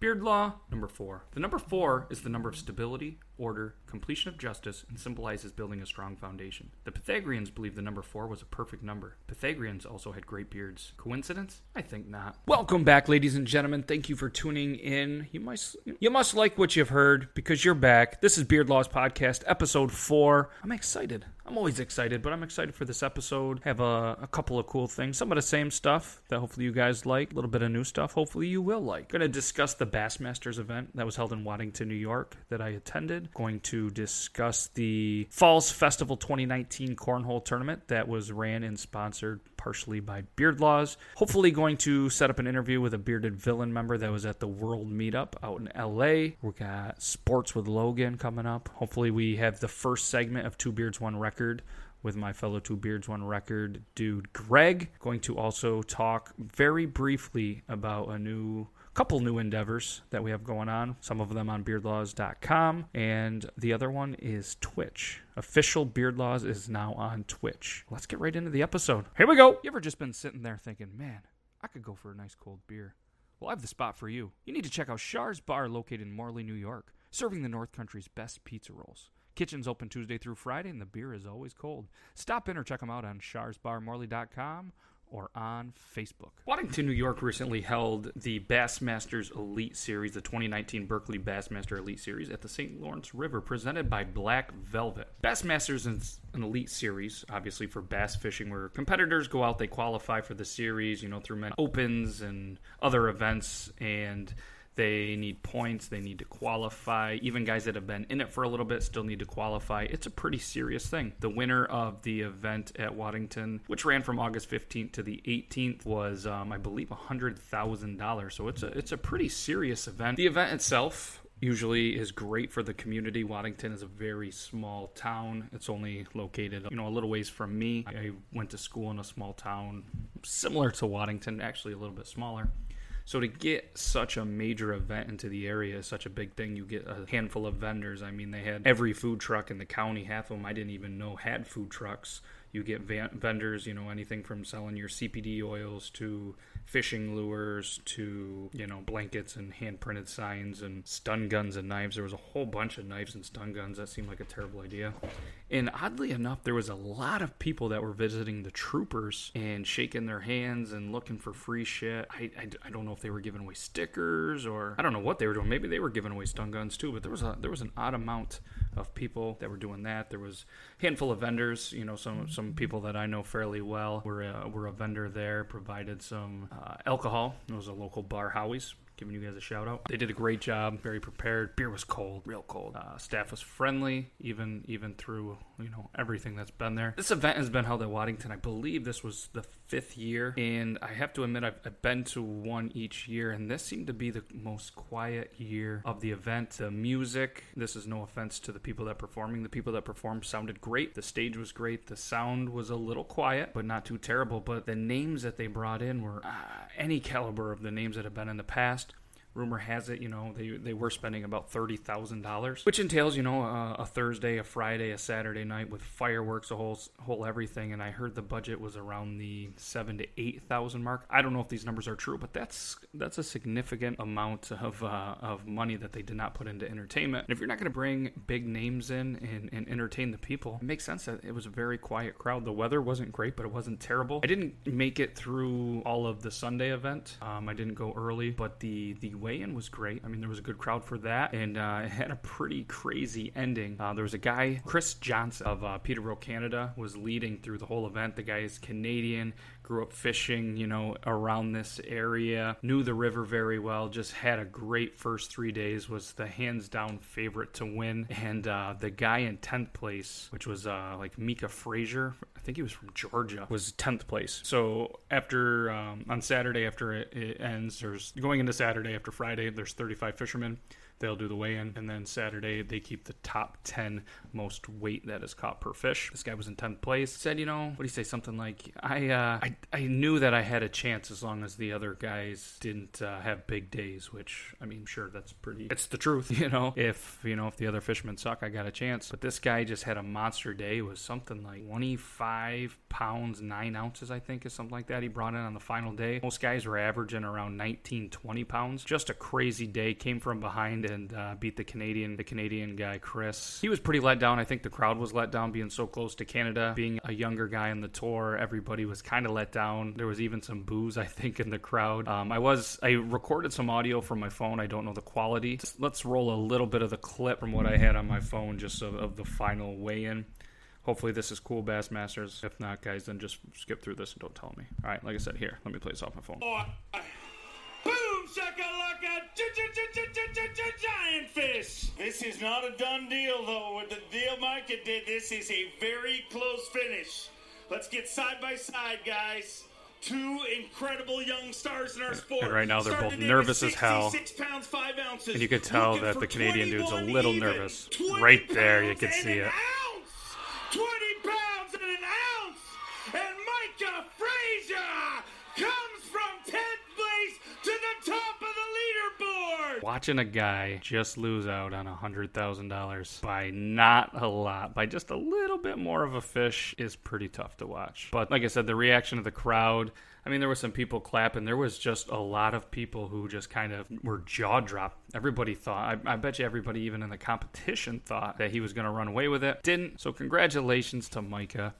Beard Law, number four. The number four is the number of stability, order, completion of justice, and symbolizes building a strong foundation. The Pythagoreans believed the number four was a perfect number. Pythagoreans also had great beards. Coincidence? I think not. Welcome back, ladies and gentlemen. Thank you for tuning in. You must you must like what you've heard because you're back. This is Beard Laws Podcast, episode four. I'm excited. I'm always excited, but I'm excited for this episode. Have a, a couple of cool things. Some of the same stuff that hopefully you guys like. A little bit of new stuff. Hopefully you will like. Going to discuss the Bassmasters event that was held in Waddington, New York, that I attended. Going to discuss the Falls Festival 2019 cornhole tournament that was ran and sponsored partially by Beard Laws. Hopefully, going to set up an interview with a bearded villain member that was at the World Meetup out in LA. We got Sports with Logan coming up. Hopefully, we have the first segment of Two Beards One Record with my fellow Two Beards One Record dude Greg. Going to also talk very briefly about a new couple new endeavors that we have going on, some of them on beardlaws.com, and the other one is Twitch. Official Beard Laws is now on Twitch. Let's get right into the episode. Here we go. You ever just been sitting there thinking, man, I could go for a nice cold beer? Well, I have the spot for you. You need to check out Char's Bar located in Morley, New York, serving the North Country's best pizza rolls. Kitchen's open Tuesday through Friday, and the beer is always cold. Stop in or check them out on sharsbarmorley.com or on Facebook. Waddington, New York recently held the Bassmasters Elite Series, the 2019 Berkley Bassmaster Elite Series at the St. Lawrence River, presented by Black Velvet. Bassmasters is an elite series, obviously for bass fishing, where competitors go out, they qualify for the series, you know, through men opens and other events, and they need points. They need to qualify. Even guys that have been in it for a little bit still need to qualify. It's a pretty serious thing. The winner of the event at Waddington, which ran from August 15th to the 18th, was, um, I believe, $100,000. So it's a, it's a pretty serious event. The event itself usually is great for the community. Waddington is a very small town. It's only located, you know, a little ways from me. I went to school in a small town similar to Waddington, actually a little bit smaller. So to get such a major event into the area such a big thing. You get a handful of vendors. I mean, they had every food truck in the county. Half of them I didn't even know had food trucks. You get van- vendors, you know, anything from selling your CBD oils to fishing lures to, you know, blankets and hand printed signs and stun guns and knives. There was a whole bunch of knives and stun guns. That seemed like a terrible idea. And oddly enough, there was a lot of people that were visiting the troopers and shaking their hands and looking for free shit. I, I, I don't know if they were giving away stickers or I don't know what they were doing. Maybe they were giving away stun guns too. But there was a there was an odd amount of people that were doing that. There was a handful of vendors. You know, some some people that I know fairly well were a, were a vendor there. Provided some uh, alcohol. It was a local bar, Howie's giving you guys a shout out. They did a great job, very prepared. Beer was cold, real cold. Uh, staff was friendly, even even through you know everything that's been there. This event has been held at Waddington. I believe this was the fifth year, and I have to admit I've, I've been to one each year, and this seemed to be the most quiet year of the event. The music, this is no offense to the people that performing. The people that performed sounded great. The stage was great. The sound was a little quiet, but not too terrible. But the names that they brought in were uh, any caliber of the names that have been in the past rumor has it, you know, they they were spending about thirty thousand dollars, which entails, you know, a, a, Thursday, a Friday, a Saturday night with fireworks, a whole whole everything. And I heard the budget was around the seven to eight thousand mark. I don't know if these numbers are true, but that's that's a significant amount of uh, of money that they did not put into entertainment. And if you're not going to bring big names in and, and entertain the people, it makes sense that it was a very quiet crowd. The weather wasn't great, but it wasn't terrible. I didn't make it through all of the Sunday event. Um, I didn't go early, but the the weigh-in was great. I mean, there was a good crowd for that, and uh, it had a pretty crazy ending. Uh, there was a guy, Chris Johnston of uh, Peterborough, Canada, was leading through the whole event. The guy is Canadian, grew up fishing, you know, around this area, knew the river very well, just had a great first three days, was the hands down favorite to win. And uh, the guy in 10th place, which was uh, like Micah Frazier, I think he was from Georgia, was 10th place. So after, um, on Saturday, after it, it ends, there's going into Saturday after Friday, there's 35 fishermen they'll do the weigh-in and then saturday they keep the top 10 most weight that is caught per fish this guy was in 10th place said you know what do you say something like i uh, I, I knew that I had a chance as long as the other guys didn't uh, have big days, which I mean, sure, that's pretty. It's the truth, you know. If you know if the other fishermen suck, I got a chance. But this guy just had a monster day. It was something like 25 pounds nine ounces, I think, is something like that. He brought in on the final day. Most guys were averaging around 19, 20 pounds. Just a crazy day. Came from behind and uh, beat the Canadian, the Canadian guy Chris. He was pretty let down. I think the crowd was let down being so close to Canada, being a younger guy in the tour. Everybody was kind of let down. There was even some booze, I think, in the crowd. Um, I was I recorded some audio from my phone. I don't know the quality. Let's roll a little bit of the clip from what I had on my phone, just of, of the final weigh-in. Hopefully this is cool, Bassmasters. If not, guys, then just skip through this and don't tell me. All right, like I said, here, let me play this off my phone. Boom shakalaka, giant fish. This is not a done deal though. With the deal Micah did, this is a very close finish. Let's get side by side, guys. Two incredible young stars in our sport. And right now they're Started both nervous as hell. 66 pounds, 5 ounces. And you could tell Looking that the Canadian dude's a little even. nervous. Right there, you pounds could see it. Ounce. 20 pounds and an ounce. And Micah Frazier comes from 10th place to the top of the leaderboard. Watching a guy just lose out on a hundred thousand dollars by not a lot, by just a little bit more of a fish, is pretty tough to watch. But like I said, the reaction of the crowd. I mean, there were some people clapping. There was just a lot of people who just kind of were jaw dropped. Everybody thought, I, I bet you everybody, even in the competition, thought that he was going to run away with it. Didn't. So, congratulations to Micah.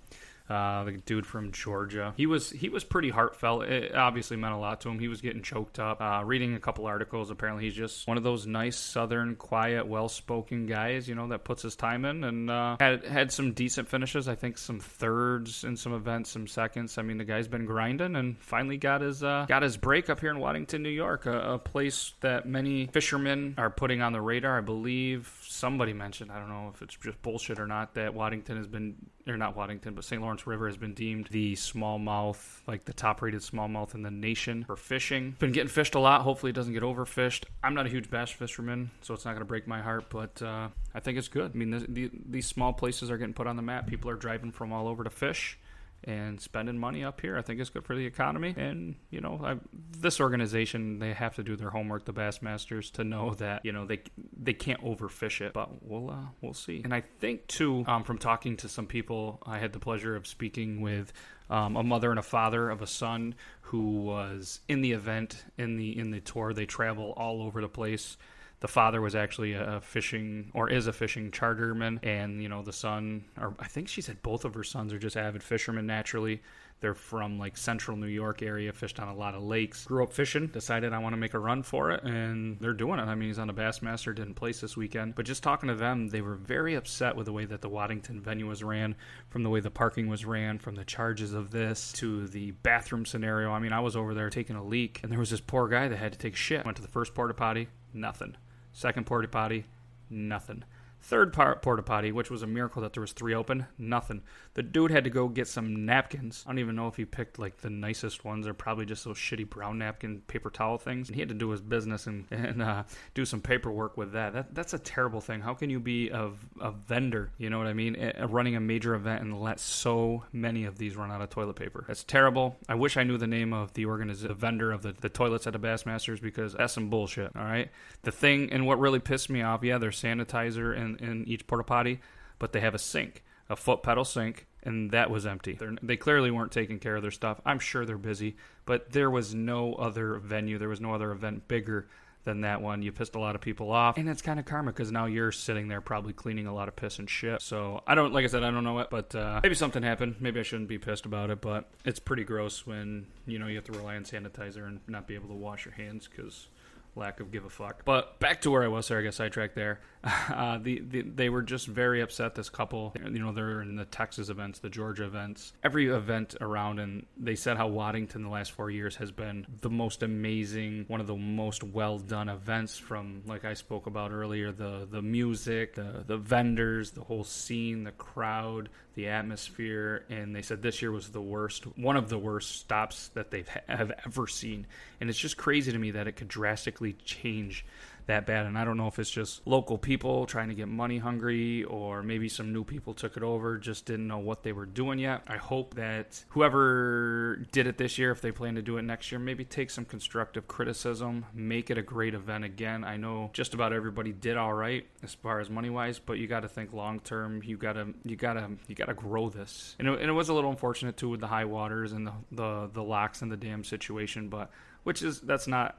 Uh, the dude from Georgia. He was he was pretty heartfelt. It obviously meant a lot to him. He was getting choked up. Uh, reading a couple articles, apparently he's just one of those nice Southern, quiet, well-spoken guys. You know that puts his time in and uh, had had some decent finishes. I think some thirds in some events, some seconds. I mean the guy's been grinding and finally got his uh, got his break up here in Waddington, New York, a, a place that many fishermen are putting on the radar. I believe somebody mentioned. I don't know if it's just bullshit or not that Waddington has been or not Waddington, but St. Lawrence River has been deemed the smallmouth, like the top rated smallmouth in the nation for fishing. Been getting fished a lot. Hopefully, it doesn't get overfished. I'm not a huge bass fisherman, so it's not going to break my heart, but uh, I think it's good. I mean, this, the, these small places are getting put on the map. People are driving from all over to fish and spending money up here. I think it's good for the economy. And you know, I, this organization they have to do their homework, the Bassmasters, to know that you know they they can't overfish it. But we'll uh, we'll see. And I think too, um, from talking to some people, I had the pleasure of speaking with. Um, a mother and a father of a son who was in the event in the in the tour. They travel all over the place the father was actually a fishing or is a fishing charterman and you know the son or i think she said both of her sons are just avid fishermen naturally. They're from like central new york area fished on a lot of lakes. Grew up fishing decided i want to make a run for it and they're doing it. I mean he's on a bassmaster didn't place this weekend. But just talking to them they were very upset with the way that the waddington venue was ran from the way the parking was ran from the charges of this to the bathroom scenario. I mean i was over there taking a leak and there was this poor guy that had to take shit. Went to the first porta potty nothing Second porta potty, nothing. Third part porta potty, which was a miracle that there was three open, nothing. The dude had to go get some napkins. I don't even know if he picked like the nicest ones or probably just those shitty brown napkin paper towel things. And he had to do his business and, and uh, do some paperwork with that. that. That's a terrible thing. How can you be a, a vendor, you know what I mean, uh, running a major event and let so many of these run out of toilet paper? That's terrible. I wish I knew the name of the organiz- vendor of the, the toilets at the Bassmasters because that's some bullshit, all right? The thing, and what really pissed me off, yeah, there's sanitizer in, in each porta potty, but they have a sink, a foot pedal sink, and that was empty. They're, they clearly weren't taking care of their stuff. I'm sure they're busy, but there was no other venue, there was no other event bigger than that one. You pissed a lot of people off, and it's kind of karma because now you're sitting there probably cleaning a lot of piss and shit. So I don't, like I said, I don't know it, but uh, maybe something happened. Maybe I shouldn't be pissed about it, but it's pretty gross when you know you have to rely on sanitizer and not be able to wash your hands because lack of give a fuck. But back to where I was, sorry, I got sidetracked there. Uh, the, the they were just very upset. This couple, you know, they're in the Texas events, the Georgia events, every event around, and they said how Waddington the last four years has been the most amazing, one of the most well done events. From like I spoke about earlier, the the music, the the vendors, the whole scene, the crowd, the atmosphere, and they said this year was the worst, one of the worst stops that they have ever seen. And it's just crazy to me that it could drastically drastically change that bad. And I don't know if it's just local people trying to get money hungry or maybe some new people took it over, just didn't know what they were doing yet. I hope that whoever did it this year, if they plan to do it next year, maybe take some constructive criticism, make it a great event again. I know just about everybody did all right as far as money wise, but you got to think long term. You got to you got to you got to grow this. And it, and it was a little unfortunate too with the high waters and the the the locks and the dam situation, but which is that's not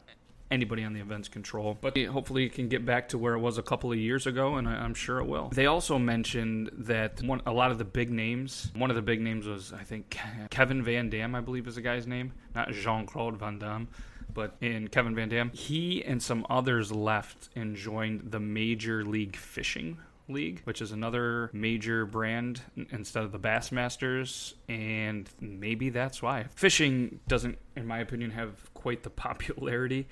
anybody on the event's control. But hopefully it can get back to where it was a couple of years ago, and I, am sure it will. They also mentioned that one, a lot of the big names, one of the big names was, I think, Kevin Van Dam, I believe is the guy's name, not Jean Claude Van Damme. But in Kevin Van Dam, he and some others left and joined the Major League Fishing League, which is another major brand instead of the Bassmasters, and maybe that's why. Fishing doesn't, in my opinion, have quite the popularity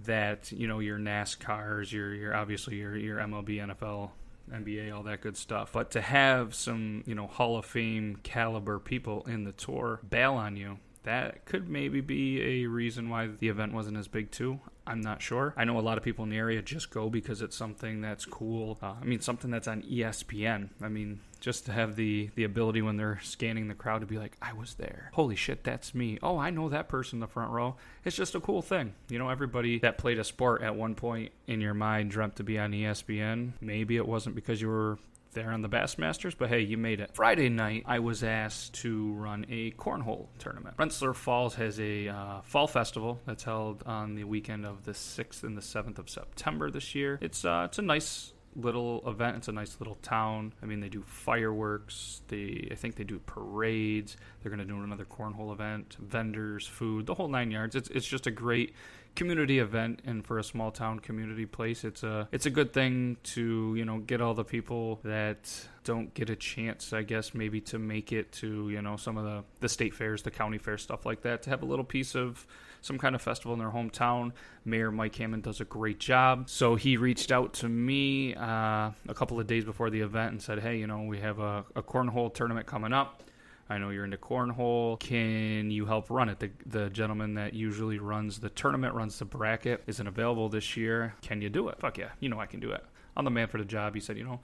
that you know your NASCARs, your your obviously your your MLB, NFL, NBA, all that good stuff. But to have some you know Hall of Fame caliber people in the tour bail on you, that could maybe be a reason why the event wasn't as big too. I'm not sure. I know a lot of people in the area just go because it's something that's cool. Uh, I mean, something that's on ESPN. I mean, just to have the the ability when they're scanning the crowd to be like, I was there. Holy shit, that's me. Oh, I know that person in the front row. It's just a cool thing. You know, everybody that played a sport at one point in your mind dreamt to be on ESPN. Maybe it wasn't because you were there on the Bassmasters, but hey, you made it. Friday night, I was asked to run a cornhole tournament. Rensselaer Falls has a uh, fall festival that's held on the weekend of the 6th and the 7th of September this year. It's uh, it's a nice little event. It's a nice little town. I mean, they do fireworks. They, I think they do parades. They're going to do another cornhole event, vendors, food, the whole nine yards. It's it's just a great community event and for a small town community place it's a it's a good thing to you know get all the people that don't get a chance i guess maybe to make it to you know some of the the state fairs the county fair stuff like that to have a little piece of some kind of festival in their hometown. Mayor mike hammond does a great job. So he reached out to me uh, a couple of days before the event and said hey you know we have a, a cornhole tournament coming up I know you're into cornhole. Can you help run it? The, the gentleman that usually runs the tournament, runs the bracket, isn't available this year. Can you do it? Fuck yeah. You know I can do it. I'm the man for the job. He said, you know.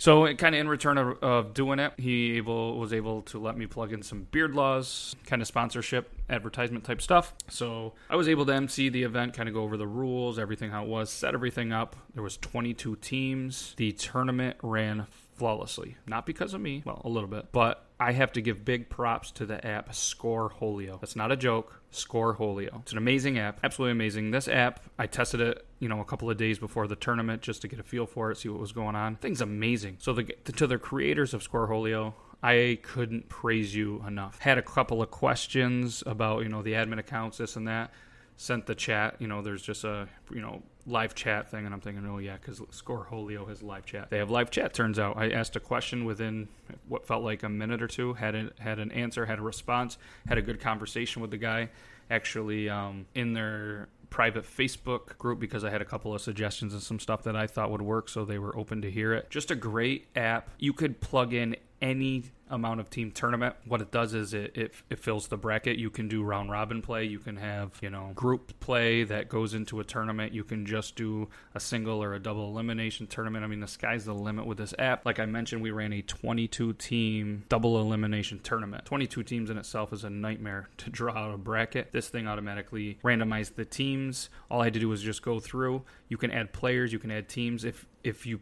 So, kind of in return of, of, doing it, he able was able to let me plug in some beard laws, kind of sponsorship, advertisement type stuff. So I was able to MC the event, kind of go over the rules, everything how it was, set everything up. There was 22 teams. The tournament ran flawlessly, not because of me, well, a little bit, but I have to give big props to the app Scoreholio. That's not a joke. Scoreholio. It's an amazing app, absolutely amazing. This app, I tested it, you know, a couple of days before the tournament just to get a feel for it, see what was going on. Thing's amazing. So the, to the creators of Scoreholio, I couldn't praise you enough. Had a couple of questions about, you know, the admin accounts, this and that. Sent the chat, you know, there's just a, you know, live chat thing, and I'm thinking, oh yeah, because Scoreholio has live chat. They have live chat. Turns out, I asked a question within what felt like a minute or two, had a, had an answer, had a response, had a good conversation with the guy. Actually, um, in their private Facebook group because I had a couple of suggestions and some stuff that I thought would work, so they were open to hear it. Just a great app. You could plug in any amount of team tournament. What it does is it, it, it fills the bracket. You can do round robin play. You can have, you know, group play that goes into a tournament. You can just do a single or a double elimination tournament. I mean, the sky's the limit with this app. Like I mentioned, we ran a 22 team double elimination tournament. 22 teams in itself is a nightmare to draw out a bracket. This thing automatically randomized the teams. All I had to do was just go through. You can add players, you can add teams. If if you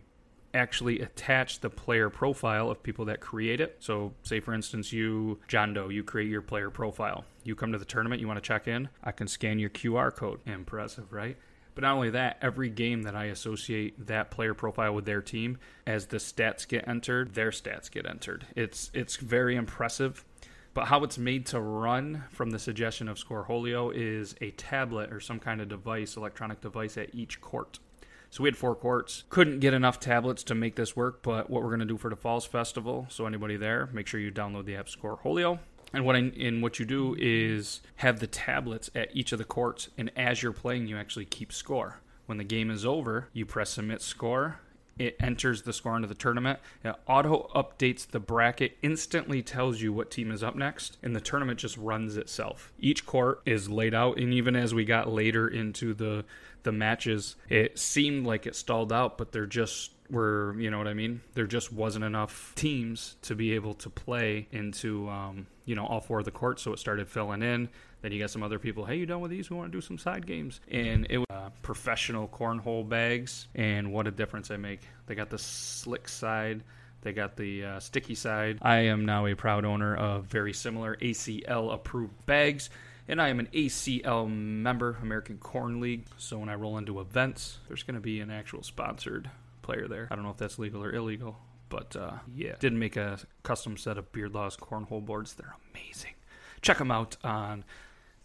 actually attach the player profile of people that create it. So, say for instance, you, John Doe, you create your player profile. You come to the tournament, you want to check in, I can scan your QR code. Impressive, right? But not only that, every game that I associate that player profile with their team, as the stats get entered, their stats get entered. It's it's very impressive. But how it's made to run from the suggestion of Scoreholio is a tablet or some kind of device, electronic device at each court. So we had four courts. Couldn't get enough tablets to make this work, but what we're going to do for the Falls Festival, so anybody there, make sure you download the app Scoreholio. And what I, and what you do is have the tablets at each of the courts, and as you're playing, you actually keep score. When the game is over, you press submit score, it enters the score into the tournament. It auto updates the bracket, instantly tells you what team is up next, and the tournament just runs itself. Each court is laid out, and even as we got later into the the matches, it seemed like it stalled out, but they're just were you know what I mean. There just wasn't enough teams to be able to play into um, you know all four of the courts, so it started filling in. Then you got some other people. Hey, you done with these? We want to do some side games, and it was uh, professional cornhole bags, and what a difference they make. They got the slick side. They got the uh, sticky side. I am now a proud owner of very similar ACL approved bags and I am an ACL member, American Corn League. So when I roll into events, there's going to be an actual sponsored player there. I don't know if that's legal or illegal, but uh, yeah, did make a custom set of Beardlaws cornhole boards. They're amazing. Check them out on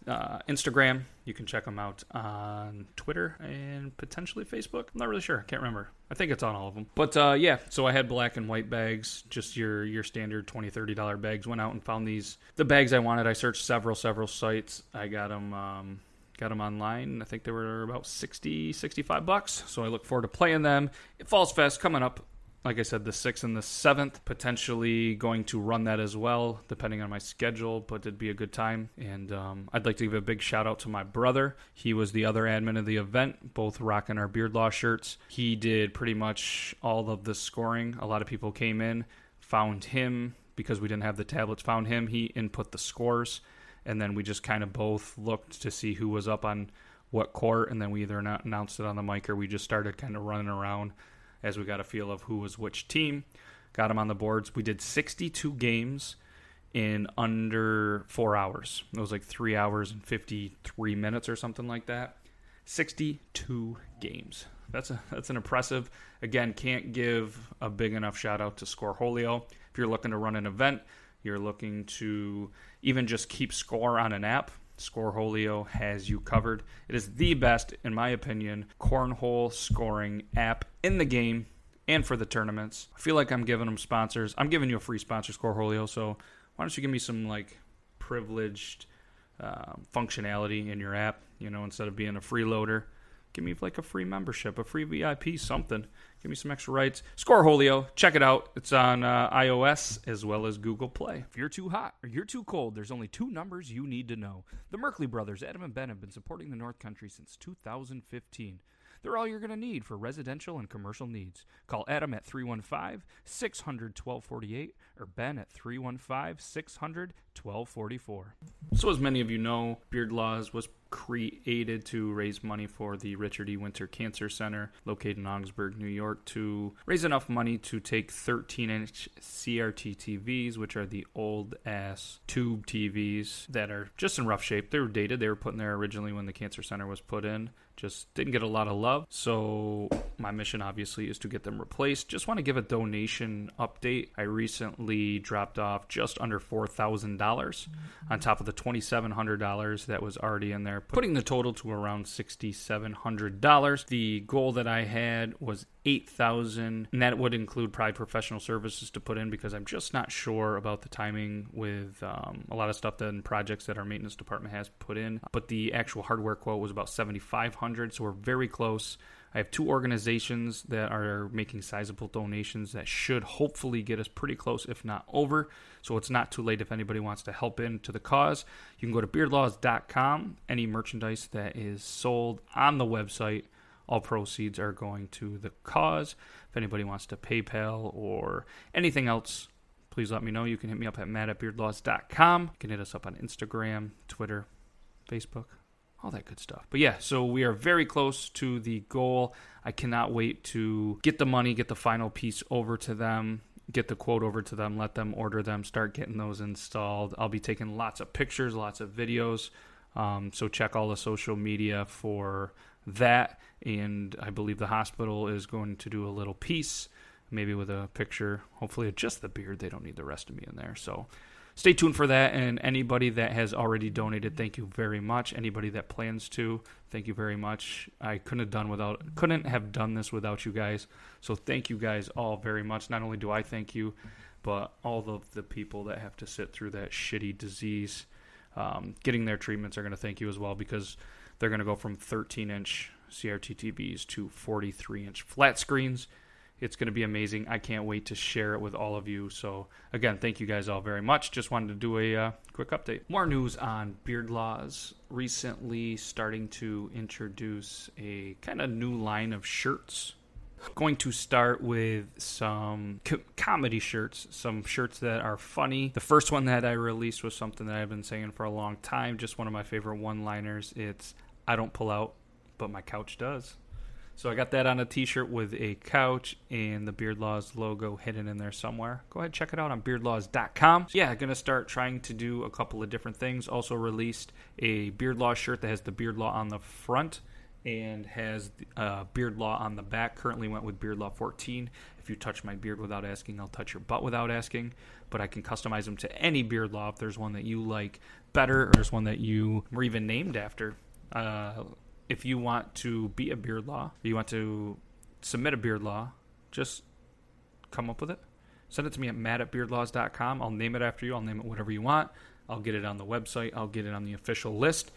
uh, Instagram. You can check them out on Twitter and potentially Facebook. I'm not really sure. I can't remember. I think it's on all of them. But uh, yeah, so I had black and white bags, just your your standard 20 30 dollar bags. Went out and found these the bags I wanted. I searched several several sites. I got them. Um, got them online. I think they were about 60, 65 bucks. So I look forward to playing them. Falls Fest coming up like I said, the sixth and the seventh, potentially going to run that as well, depending on my schedule, but it'd be a good time. And um, I'd like to give a big shout out to my brother. He was the other admin of the event, both rocking our Beard Law shirts. He did pretty much all of the scoring. A lot of people came in, found him because we didn't have the tablets, found him. He input the scores, and then we just kind of both looked to see who was up on what court, and then we either announced it on the mic or we just started kind of running around as we got a feel of who was which team. Got them on the boards. We did 62 games in under four hours. It was like three hours and 53 minutes or something like that. 62 games. That's a that's an impressive. Again, can't give a big enough shout out to Scoreholio. If you're looking to run an event, you're looking to even just keep score on an app. Scoreholio has you covered. It is the best, in my opinion, cornhole scoring app in the game and for the tournaments. I feel like I'm giving them sponsors. I'm giving you a free sponsor, Scoreholio. So why don't you give me some like privileged uh, functionality in your app? You know, instead of being a freeloader, give me like a free membership, a free VIP, something. Give me some extra rights. Scoreholio, check it out. It's on uh, iOS as well as Google Play. If you're too hot or you're too cold, there's only two numbers you need to know. The Merkley brothers, Adam and Ben, have been supporting the North Country since 2015. They're all you're going to need for residential and commercial needs. Call Adam at 315 600 1248 or Ben at 315 600 1244. So, as many of you know, Beard Laws was created to raise money for the Richard E. Winter Cancer Center located in Ogdensburg, New York, to raise enough money to take 13 inch CRT TVs, which are the old ass tube TVs that are just in rough shape. They were dated, they were put in there originally when the Cancer Center was put in. Just didn't get a lot of love. So, my mission obviously is to get them replaced. Just want to give a donation update. I recently dropped off just under $4,000 on top of the $2,700 that was already in there putting the total to around $6,700. The goal that I had was 8000 and that would include probably professional services to put in because i'm just not sure about the timing with um, a lot of stuff that projects that our maintenance department has put in but the actual hardware quote was about 7500 so we're very close I have two organizations that are making sizable donations that should hopefully get us pretty close, if not over. So it's not too late if anybody wants to help into the cause. You can go to beardlaws.com. Any merchandise that is sold on the website, all proceeds are going to the cause. If anybody wants to PayPal or anything else, please let me know. You can hit me up at matt at beardlaws.com. You can hit us up on Instagram, Twitter, Facebook all that good stuff. But yeah, so we are very close to the goal. I cannot wait to get the money, get the final piece over to them, get the quote over to them, let them order them, start getting those installed. I'll be taking lots of pictures, lots of videos. Um, so check all the social media for that. And I believe the hospital is going to do a little piece, maybe with a picture, hopefully just the beard. They don't need the rest of me in there. So stay tuned for that. And anybody that has already donated, thank you very much. Anybody that plans to, thank you very much. I couldn't have done without couldn't have done this without you guys. So thank you guys all very much. Not only do I thank you, but all of the people that have to sit through that shitty disease, um, getting their treatments are going to thank you as well because they're going to go from 13 inch CRT TVs to 43 inch flat screens It's going to be amazing. I can't wait to share it with all of you. So, again, thank you guys all very much. Just wanted to do a uh, quick update. More news on beard laws. Recently, starting to introduce a kind of new line of shirts. Going to start with some co- comedy shirts, some shirts that are funny. The first one that I released was something that I've been saying for a long time, just one of my favorite one liners. It's I don't pull out, but my couch does. So I got that on a T-shirt with a couch and the Beard Laws logo hidden in there somewhere. Go ahead, check it out on BeardLaws.com. Yeah, gonna start trying to do a couple of different things. Also released a Beard Law shirt that has the Beard Law on the front and has uh, Beard Law on the back. Currently went with Beard Law 14. If you touch my beard without asking, I'll touch your butt without asking. But I can customize them to any Beard Law if there's one that you like better or there's one that you were even named after. Uh, if you want to be a beard law, you want to submit a beard law, just come up with it. Send it to me at matt at beardlaws.com. I'll name it after you. I'll name it whatever you want. I'll get it on the website. I'll get it on the official list.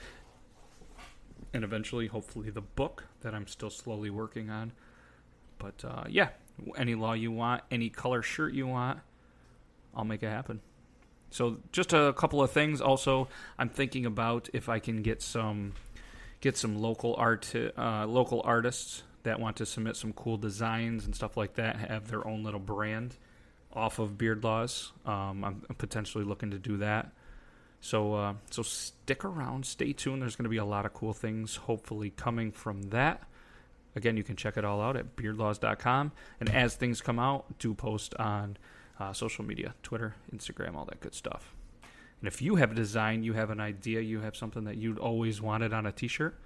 And eventually, hopefully, the book that I'm still slowly working on. But uh, yeah, any law you want, any color shirt you want, I'll make it happen. So, just a couple of things. Also, I'm thinking about if I can get some get some local art uh, local artists that want to submit some cool designs and stuff like that have their own little brand off of beard laws um, i'm potentially looking to do that. So uh, so stick around stay tuned. There's going to be a lot of cool things hopefully coming from that. Again you can check it all out at beardlaws.com and as things come out do post on uh, social media twitter instagram all that good stuff and if you have a design, you have an idea, you have something that you'd always wanted on a t shirt,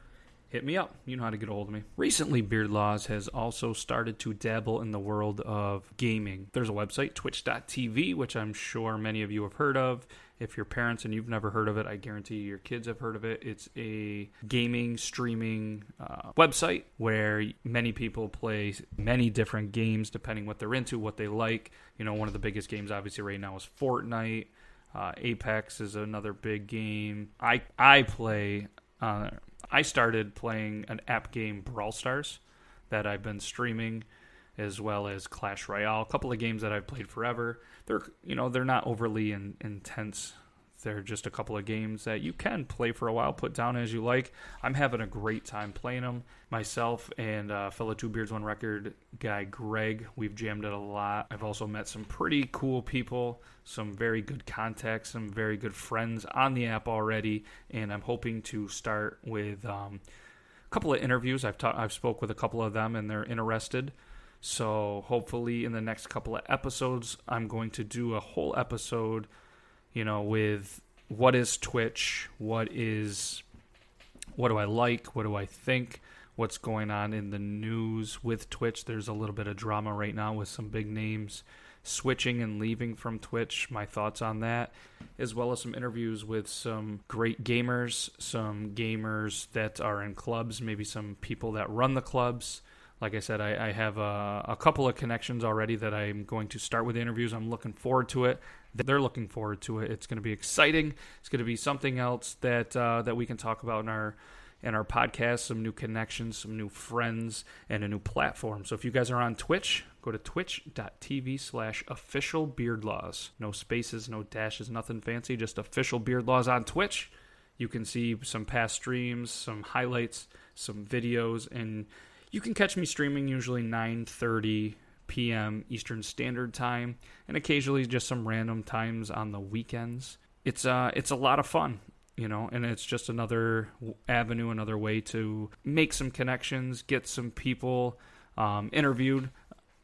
hit me up. You know how to get a hold of me. Recently, Beard Laws has also started to dabble in the world of gaming. There's a website, twitch.tv, which I'm sure many of you have heard of. If you're parents and you've never heard of it, I guarantee your kids have heard of it. It's a gaming streaming uh, website where many people play many different games depending what they're into, what they like. You know, one of the biggest games obviously right now is Fortnite. Uh, Apex is another big game. I I play. Uh, I started playing an app game, Brawl Stars, that I've been streaming, as well as Clash Royale. A couple of games that I've played forever. They're you know they're not overly in, intense they're just a couple of games that you can play for a while, put down as you like. I'm having a great time playing them. Myself and uh, fellow Two Beards One Record guy Greg, we've jammed it a lot. I've also met some pretty cool people, some very good contacts, some very good friends on the app already, and I'm hoping to start with um, a couple of interviews. I've ta- I've spoke with a couple of them, and they're interested. So hopefully, in the next couple of episodes, I'm going to do a whole episode you know, with what is Twitch, what is what do I like, what do I think, what's going on in the news with Twitch. There's a little bit of drama right now with some big names switching and leaving from Twitch, my thoughts on that, as well as some interviews with some great gamers, some gamers that are in clubs, maybe some people that run the clubs. Like I said, I, I have a, a couple of connections already that I'm going to start with interviews. I'm looking forward to it they're looking forward to it. It's going to be exciting. It's going to be something else that uh, that we can talk about in our in our podcast. Some new connections, some new friends, and a new platform. So if you guys are on Twitch, go to twitch.tv slash official beard laws. No spaces, no dashes, nothing fancy. Just official beard laws on Twitch. You can see some past streams, some highlights, some videos, and you can catch me streaming usually 9:30 p.m. Eastern Standard Time, and occasionally just some random times on the weekends. It's uh, it's a lot of fun, you know, and it's just another avenue, another way to make some connections, get some people um, interviewed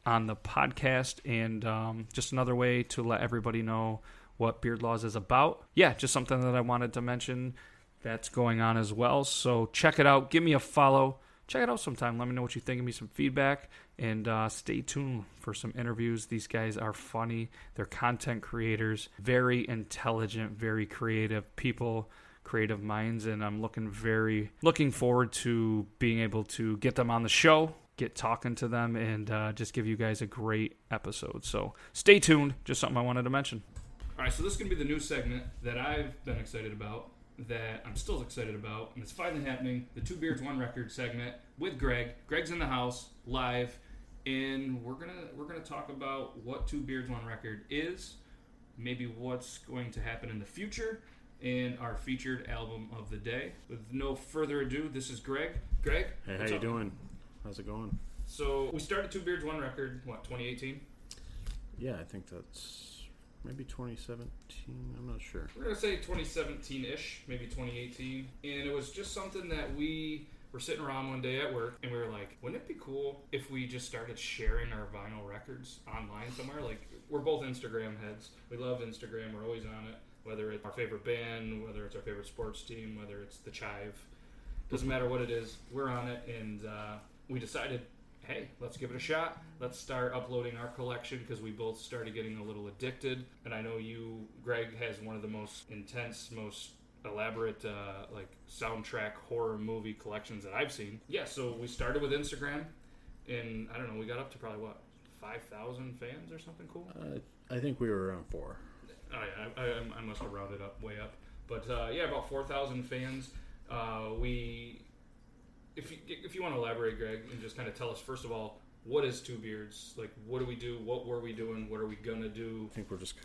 on the podcast, and um, just another way to let everybody know what Beard Laws is about. Yeah, just something that I wanted to mention that's going on as well. So check it out. Give me a follow. Check it out sometime. Let me know what you think. Give me some feedback. And uh, stay tuned for some interviews. These guys are funny. They're content creators, very intelligent, very creative people, creative minds, and I'm looking very looking forward to being able to get them on the show, get talking to them, and uh, just give you guys a great episode. So stay tuned. Just something I wanted to mention. All right, so this is gonna be the new segment that I've been excited about that I'm still excited about, and it's finally happening. The Two Beards One Record segment with Greg. Greg's in the house live and we're gonna we're gonna talk about what Two Beards One Record is, maybe what's going to happen in the future, and our featured album of the day. With no further ado, this is Greg. Greg, Hey, how you up? doing? How's it going? So we started Two Beards One Record, what 2018? Yeah, I think that's maybe 2017. I'm not sure. We're gonna say 2017-ish, maybe 2018, and it was just something that we were sitting around one day at work, and we were like, "Wouldn't it be cool if we just started sharing our vinyl records online somewhere?" Like, we're both Instagram heads. We love Instagram. We're always on it. Whether it's our favorite band, whether it's our favorite sports team, whether it's the Chive, doesn't matter what it is. We're on it, and uh, we decided, hey, let's give it a shot. Let's start uploading our collection because we both started getting a little addicted. And I know you, Greg, has one of the most intense, most elaborate, uh, like soundtrack horror movie collections that I've seen. Yeah, so we started with Instagram, and I don't know, we got up to probably what five thousand fans or something cool. Uh, I think we were around four. Oh, I, I, I must have rounded up way up, but uh, yeah, about four thousand fans. Uh, we, if you if you want to elaborate, Greg, and just kind of tell us first of all, what is Two Beards? Like, what do we do? What were we doing? What are we gonna do? I think we're just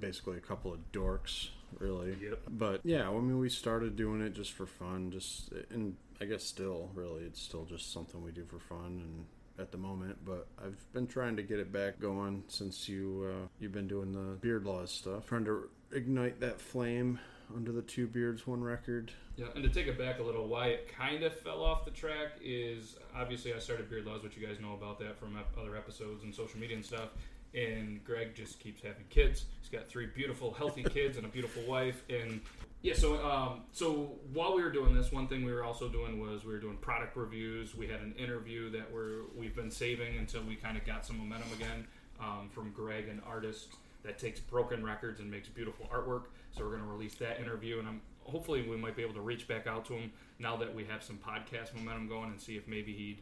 basically a couple of dorks, really. Yep. But yeah, I mean, we started doing it just for fun, just and I guess still, really, it's still just something we do for fun and at the moment. But I've been trying to get it back going since you uh, you've been doing the beard laws stuff, trying to ignite that flame under the two beards one record. Yeah, and to take it back a little, why it kind of fell off the track is obviously I started Beard Laws, which you guys know about that from other episodes and social media and stuff. And Greg just keeps having kids. He's got three beautiful, healthy kids and a beautiful wife. And yeah, so um, so while we were doing this, one thing we were also doing was we were doing product reviews. We had an interview that we're we've been saving until we kind of got some momentum again um, from Greg, an artist that takes broken records and makes beautiful artwork. So we're going to release that interview, and I'm hopefully we might be able to reach back out to him now that we have some podcast momentum going and see if maybe he'd,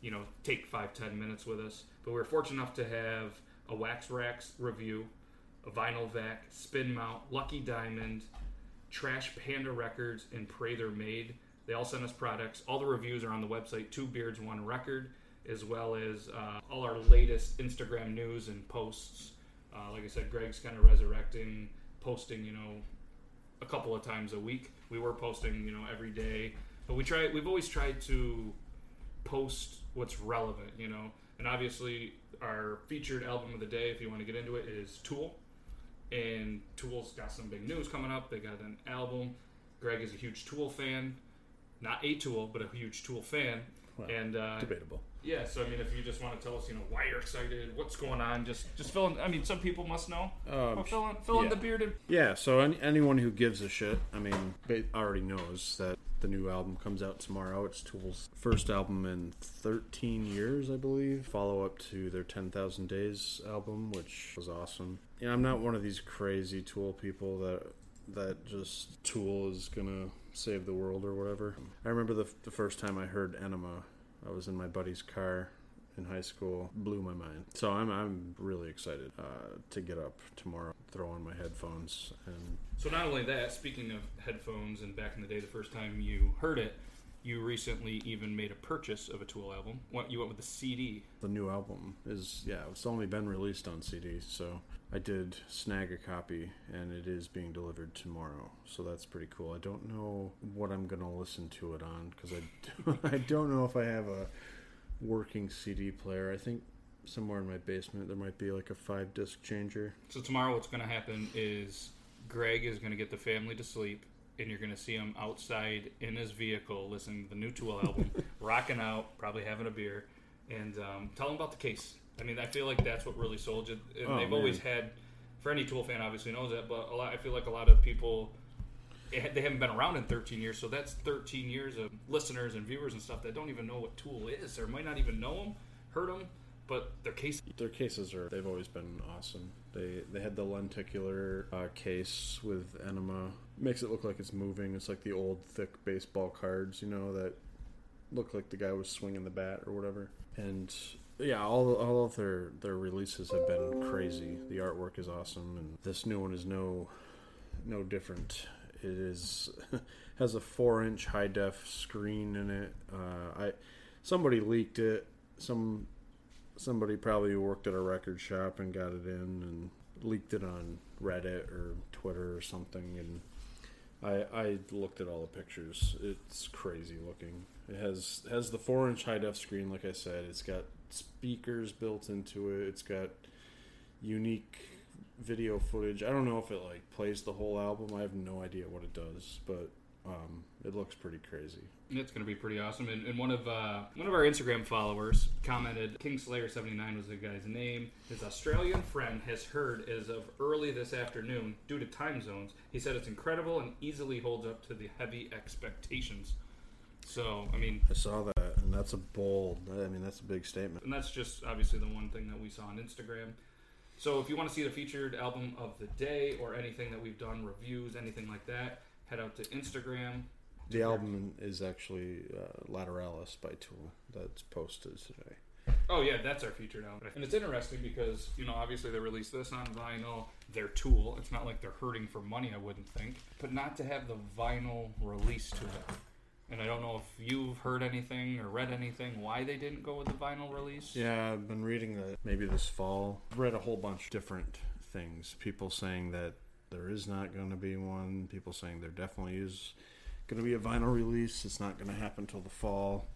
you know, take five ten minutes with us. But we are fortunate enough to have a Wax Racks review, a Vinyl Vac, Spin Mount, Lucky Diamond, Trash Panda Records, and Pray They're Made. They all sent us products. All the reviews are on the website Two Beards One Record, as well as uh, all our latest Instagram news and posts. Uh, like I said, Greg's kind of resurrecting, posting, you know, a couple of times a week. We were posting, you know, every day, but we try. We've always tried to post what's relevant, you know. And obviously, our featured album of the day, if you want to get into it, is Tool. And Tool's got some big news coming up. They got an album. Greg is a huge Tool fan, not a Tool, but a huge Tool fan. Well, and uh, Debatable. Yeah, so I mean, if you just want to tell us, you know, why you're excited, what's going on, just just fill in. I mean, some people must know. Um, But fill in, fill in the bearded. Yeah, so any, anyone who gives a shit, I mean, already knows that the new album comes out tomorrow. It's Tool's first album in 13 years, I believe. Follow up to their 10,000 Days album, which was awesome. Yeah, I'm not one of these crazy Tool people that that just Tool is gonna save the world or whatever. I remember the, the first time I heard Ænima. I was in my buddy's car in high school blew my mind. So I'm I'm really excited uh, to get up tomorrow, throw on my headphones, and So not only that, speaking of headphones, and back in the day, the first time you heard it, you recently even made a purchase of a Tool album. What you went with the CD. the new album is yeah, it's only been released on CD, so I did snag a copy, and it is being delivered tomorrow. So that's pretty cool. I don't know what I'm gonna listen to it on because I I don't know if I have a working CD player. I think somewhere in my basement there might be like a five disc changer. So tomorrow, what's going to happen is Greg is going to get the family to sleep, and you're going to see him outside in his vehicle listening to the new Tool album, rocking out, probably having a beer, and um, tell him about the case. I mean, I feel like that's what really sold you. And Oh, they've always had, for any Tool fan, obviously knows that, but a lot. I feel like a lot of people. it- They haven't been around in 13 years, so that's 13 years of listeners and viewers and stuff that don't even know what Tool is, or might not even know them, heard them, but their case Their cases are they've always been awesome. They they had the lenticular uh, case with Ænima. Makes it look like it's moving. It's like the old thick baseball cards, you know, that look like the guy was swinging the bat or whatever. And yeah, all all of their their releases have been crazy. The artwork is awesome, and this new one is no no different. It is has a four inch high def screen in it. Uh, I somebody leaked it. Some somebody probably worked at a record shop and got it in and leaked it on Reddit or Twitter or something. And I I looked at all the pictures. It's crazy looking. It has has the four inch high def screen, like I said. It's got speakers built into it. It's got unique video footage. I don't know if it like plays the whole album. I have no idea what it does, but um, it looks pretty crazy. It's going to be pretty awesome. And, and one of uh, one of our Instagram followers commented, Kingslayer79 was the guy's name. His Australian friend has heard as of early this afternoon, due to time zones. He said it's incredible and easily holds up to the heavy expectations. So, I mean, I saw that, and that's a bold. I mean, that's a big statement. and that's just obviously the one thing that we saw on Instagram. So if you want to see the featured album of the day or anything that we've done, reviews, anything like that, head out to Instagram. The album is actually uh, Lateralus by Tool. That's posted today. Oh yeah, that's our featured album. And it's interesting because, you know, obviously they released this on vinyl. They're Tool. It's not like they're hurting for money, I wouldn't think. But not to have the vinyl release to it. And I don't know if you've heard anything or read anything why they didn't go with the vinyl release. Yeah, I've been reading that maybe this fall. I've read a whole bunch of different things. People saying that there is not going to be one. People saying there definitely is going to be a vinyl release. It's not going to happen till the fall.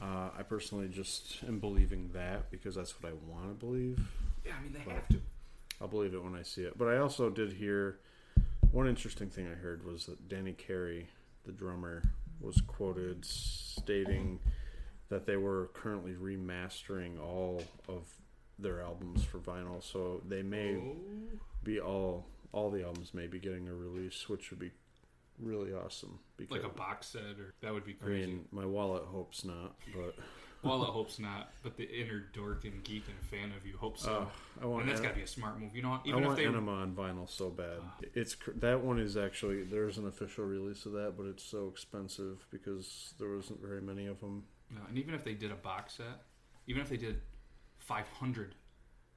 Uh, I personally just am believing that because that's what I want to believe. Yeah, I mean they have to. I'll believe it when I see it. But I also did hear one interesting thing I heard was that Danny Carey, the drummer, was quoted stating that they were currently remastering all of their albums for vinyl. So they may Oh. be all all the albums may be getting a release, which would be really awesome. Because Like a box set or that would be crazy. I mean, my wallet hopes not, but well, I hopes not, but the inner dork and geek and fan of you hopes so. uh, I want and that's En- got to be a smart move. You know, what? I even if want they Ænima on vinyl so bad. It's cr- that one is actually there's an official release of that, but it's so expensive because there wasn't very many of them. No, and even if they did a box set, even if they did 500,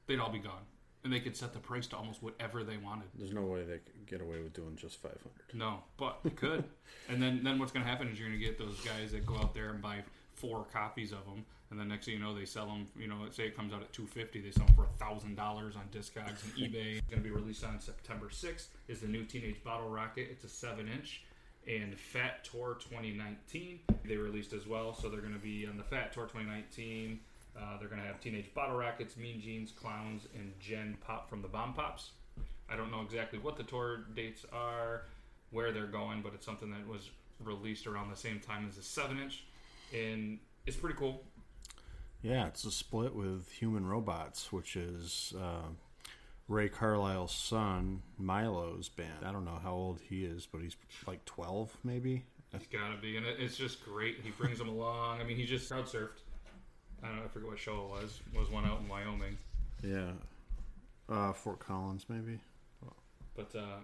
they'd all be gone. And they could set the price to almost whatever they wanted. There's no way they could get away with doing just 500. No, but they could. and then, then what's going to happen is you're going to get those guys that go out there and buy four copies of them. And then next thing you know, they sell them. You know, say it comes out at two fifty, they sell them for thousand dollars on Discogs and eBay. It's going to be released on September sixth. Is the new Teenage Bottle Rocket? It's a seven inch. And Fat Tour 2019 they released as well. So they're going to be on the Fat Tour 2019. Uh, they're going to have Teenage Bottle Rockets, Mean Jeans, Clowns, and Jen Pop from the Bomb Pops. I don't know exactly what the tour dates are, where they're going, but it's something that was released around the same time as the 7 inch. And it's pretty cool. Yeah, it's a split with Human Robots, which is uh, Ray Carlisle's son, Milo's band. I don't know how old he is, but he's like 12 maybe. It's got to be. And it's just great. He brings them along. I mean, he just crowd surfed. I don't know, I forget what show it was. It was one out in Wyoming. Yeah. Uh, Fort Collins maybe. But uh,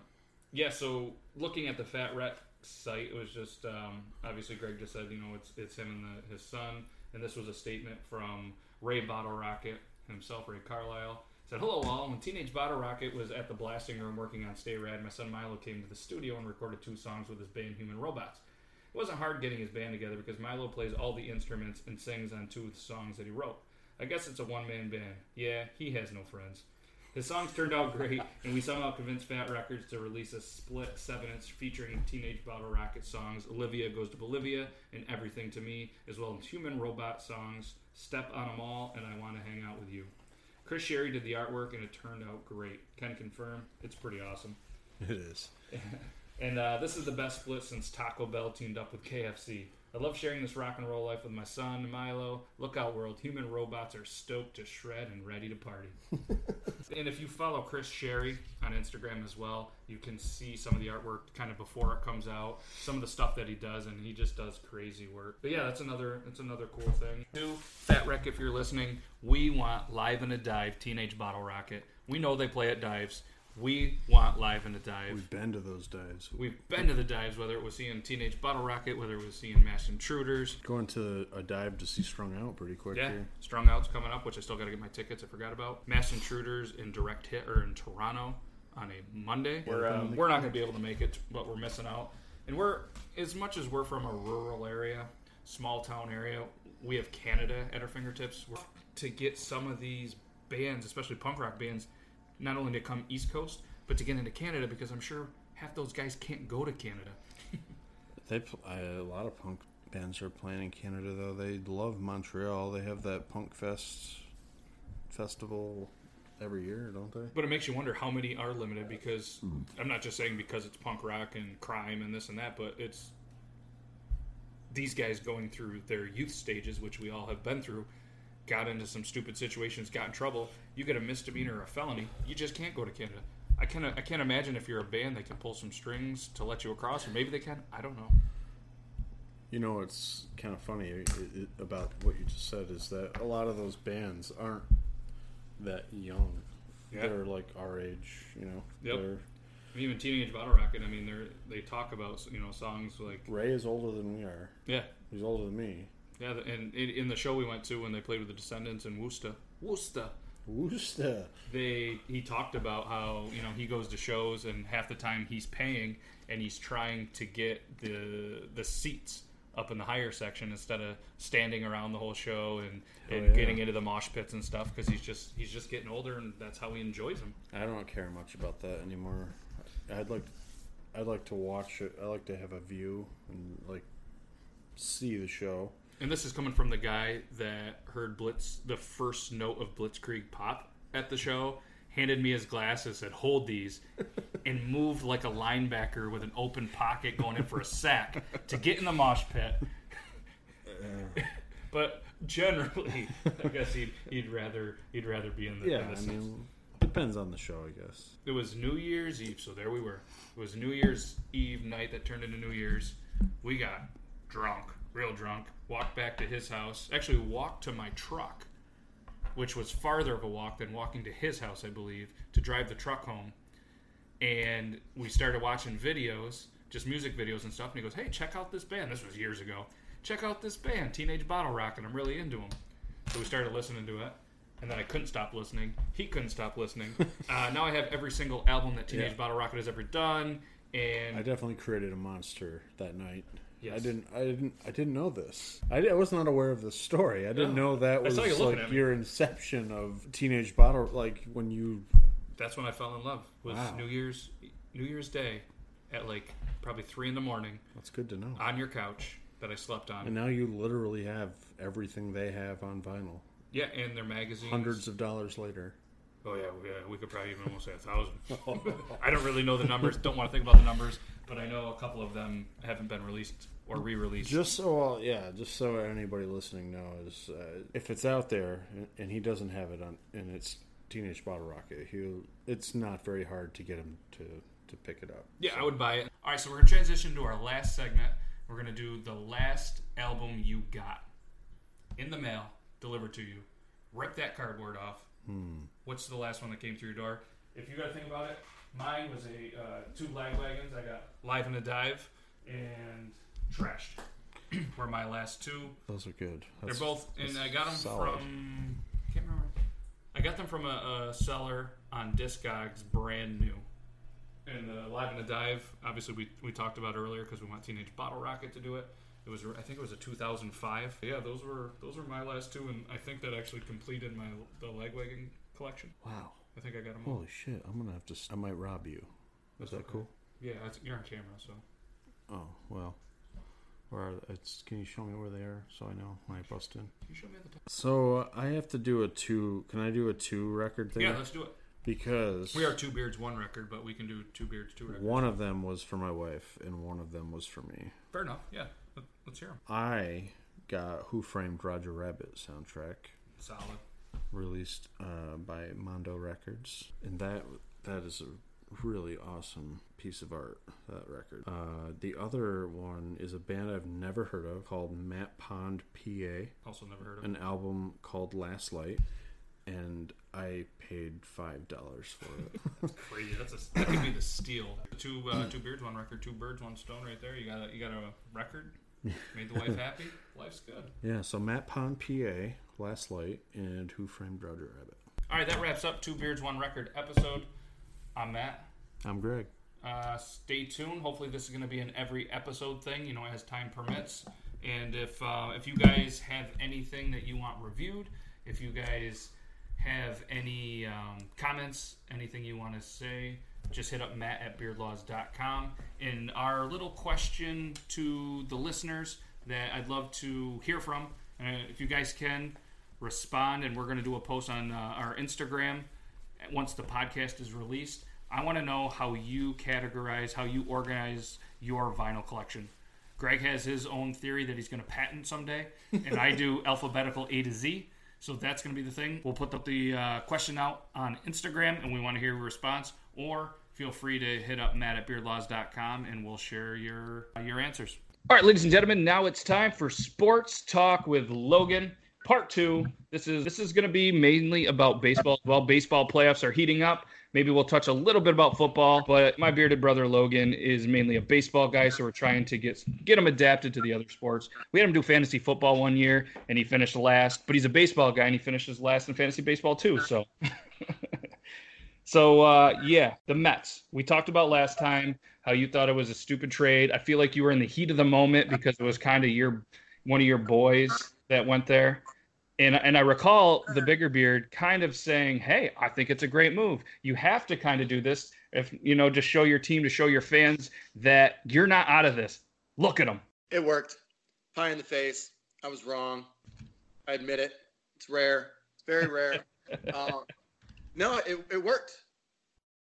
yeah, so looking at the Fat Wreck site, it was just um, obviously Greg just said, you know, it's it's him and the, his son, and this was a statement from Ray Bottle Rocket himself, Ray Carlisle. Said, "Hello all. When Teenage Bottle Rocket was at the blasting room working on Stay Rad, my son Milo came to the studio and recorded two songs with his band Human Robots. It wasn't hard getting his band together because Milo plays all the instruments and sings on two of the songs that he wrote. I guess it's a one-man band. Yeah, he has no friends." His songs turned out great, and we somehow convinced Fat Records to release a split 7 inch featuring Teenage Bottle Rocket songs Olivia Goes to Bolivia and Everything to Me, as well as human robot songs Step on 'em All and I Want to Hang Out with You. Chris Shary did the artwork, and it turned out great. Can confirm, it's pretty awesome. It is. And uh, this is the best split since Taco Bell teamed up with KFC. I love sharing this rock and roll life with my son, Milo. Look out, world. Human robots are stoked to shred and ready to party. and if you follow Chris Shary on Instagram as well, you can see some of the artwork kind of before it comes out, some of the stuff that he does, and he just does crazy work. But yeah, that's another that's another cool thing. Two, Fat Wreck, if you're listening, we want Live in a Dive Teenage Bottle Rocket. We know they play at dives. We want Live in a Dive. We've been to those dives. We've been to the dives, whether it was seeing Teenage Bottle Rocket, whether it was seeing Masked Intruders. Going to a dive to see Strung Out pretty quick Yeah, here. Strung Out's coming up, which I still got to get my tickets. I forgot about Masked Intruders in Direct Hit or in Toronto on a Monday. We're uh, we're not going to be able to make it, but we're missing out. And we're as much as we're from a rural area, small town area, we have Canada at our fingertips. We're- To get some of these bands, especially punk rock bands, not only to come East Coast, but to get into Canada because I'm sure half those guys can't go to Canada. They pl- I, a lot of punk bands are playing in Canada though. They love Montreal. They have that Punk Fest festival every year, don't they? But it makes you wonder how many are limited because hmm. I'm not just saying because it's punk rock and crime and this and that, but it's these guys going through their youth stages, which we all have been through, got into some stupid situations, got in trouble. You get a misdemeanor or a felony, you just can't go to Canada. I can I can't imagine if you're a band they can pull some strings to let you across, or maybe they can. I don't know. You know, it's kind of funny it, it, about what you just said is that a lot of those bands aren't that young. Yeah. They're like our age, you know. Yep. They're, Even Teenage Bottle Rocket, I mean, they they talk about you know songs like Ray is older than we are. yeah, He's older than me. Yeah, and in, in the show we went to when they played with the Descendents in Worcester, Worcester. Woosta. they he talked about how you know he goes to shows and half the time he's paying and he's trying to get the the seats up in the higher section instead of standing around the whole show and, oh, and yeah. getting into the mosh pits and stuff because he's just he's just getting older and that's how he enjoys them. I don't care much about that anymore. I'd like, I'd like to watch it. I like to have a view and like see the show. And this is coming from the guy that heard Blitz the first note of Blitzkrieg Bop at the show, handed me his glasses, said, "Hold these," and moved like a linebacker with an open pocket going in for a sack to get in the mosh pit. but generally, I guess he'd, he'd rather he'd rather be in the. Yeah, in the I mean, depends on the show, I guess. it was New Year's Eve, so there we were. It was New Year's Eve night that turned into New Year's. We got drunk, real drunk. Walked back to his house. Actually, walked to my truck, which was farther of a walk than walking to his house, I believe, to drive the truck home. And we started watching videos, just music videos and stuff. And he goes, "Hey, check out this band." This was years ago. Check out this band, Teenage Bottle Rocket. I'm really into them. So we started listening to it. And then I couldn't stop listening. He couldn't stop listening. Uh, now I have every single album that Teenage Yeah. Bottle Rocket has ever done. And I definitely created a monster that night. I didn't. I didn't. I didn't know this. I, I was not aware of the story. I didn't Yeah. know that was like your inception of teenage bottle. Like when you. that's when I fell in love. Was Wow. New Year's New Year's Day at like probably three in the morning That's good to know. on your couch that I slept on. And now you literally have everything they have on vinyl. yeah, and their magazines. Hundreds of dollars later. Oh yeah, yeah. We could probably even almost say a thousand. I don't really know the numbers. Don't want to think about the numbers, but I know a couple of them haven't been released or re-released. Just so, well, yeah, just so anybody listening knows, uh, if it's out there and- he doesn't have it on, and it's Teenage Bottle Rocket, he'll. It's not very hard to get him to to pick it up. Yeah, I would buy it. All right, so we're gonna transition to our last segment. We're gonna do the last album you got in the mail, delivered to you. Rip that cardboard off. What's the last one that came through your door? If you got to think about it, mine was a uh, two Lagwagons. I got Live in a Dive and Trashed. were my last two. Those are good. They're both, and I got them solid. from. I can't remember. I got them from a, a seller on Discogs, brand new. And uh, Live in a Dive, obviously we, we talked about earlier because we want Teenage Bottle Rocket to do it. It was I think it was a 2005. Yeah, those were those were my last two, and I think that actually completed my the Lagwagon collection. Wow. I think I got them all. Holy shit! I'm gonna have to. I might rob you. Is that okay. cool? Yeah, that's, you're on camera, so Oh well. Where are it's? Can you show me where they are so I know when I bust in? Can you show me at the top. So uh, I have to do a two. Can I do a two record thing? Yeah, let's do it. because We are Two Beards one record, but we can do Two Beards two records. one of them was for my wife and one of them was for me. Fair enough. Yeah, Let, let's hear them. I got Who Framed Roger Rabbit soundtrack Solid. Released uh, by Mondo Records, and that that is a really awesome piece of art. That record. Uh, the other one is a band I've never heard of called Matt Pond PA. Also never heard of. An album called Last Light, and I paid five dollars for it. That's Crazy. That's a that could be the steal. Two uh, two beards, one record, two birds, one stone. Right there. You got a you got a record. Made the wife happy. Life's good. yeah, so Matt Pond PA, Last Light, and Who Framed Roger Rabbit. All right, that wraps up two beards, one record episode. I'm Matt. I'm Greg. Uh, stay tuned. Hopefully, this is going to be an every episode thing. You know, as time permits. And if uh, if you guys have anything that you want reviewed, if you guys have any um, comments, anything you want to say, just hit up Matt at beardlaws.com. And our little question to the listeners that I'd love to hear from, uh, if you guys can respond, and we're going to do a post on uh, our Instagram once the podcast is released. I want to know how you categorize, how you organize your vinyl collection. Greg has his own theory that he's going to patent someday, and I do alphabetical A to Z. So that's going to be the thing. We'll put the uh, question out on Instagram, and we want to hear your response. Or feel free to hit up Matt at beardlaws.com, and we'll share your uh, your answers. All right, ladies and gentlemen, now it's time for sports talk with Logan, part two. This is this is going to be mainly about baseball. Well, baseball playoffs are heating up. Maybe we'll touch a little bit about football, but my bearded brother Logan is mainly a baseball guy, so we're trying to get get him adapted to the other sports. We had him do fantasy football one year, and he finished last. But he's a baseball guy, and he finishes last in fantasy baseball too. So, so uh, yeah, the Mets. We talked about last time how you thought it was a stupid trade. I feel like you were in the heat of the moment because it was kind of your one of your boys that went there and and I recall the bigger beard kind of saying, "Hey, I think it's a great move. You have to kind of do this if you know, just show your team to show your fans that you're not out of this. Look at them." It worked. Pie in the face. I was wrong. I admit it. It's rare. It's very rare. um, no, it, it worked.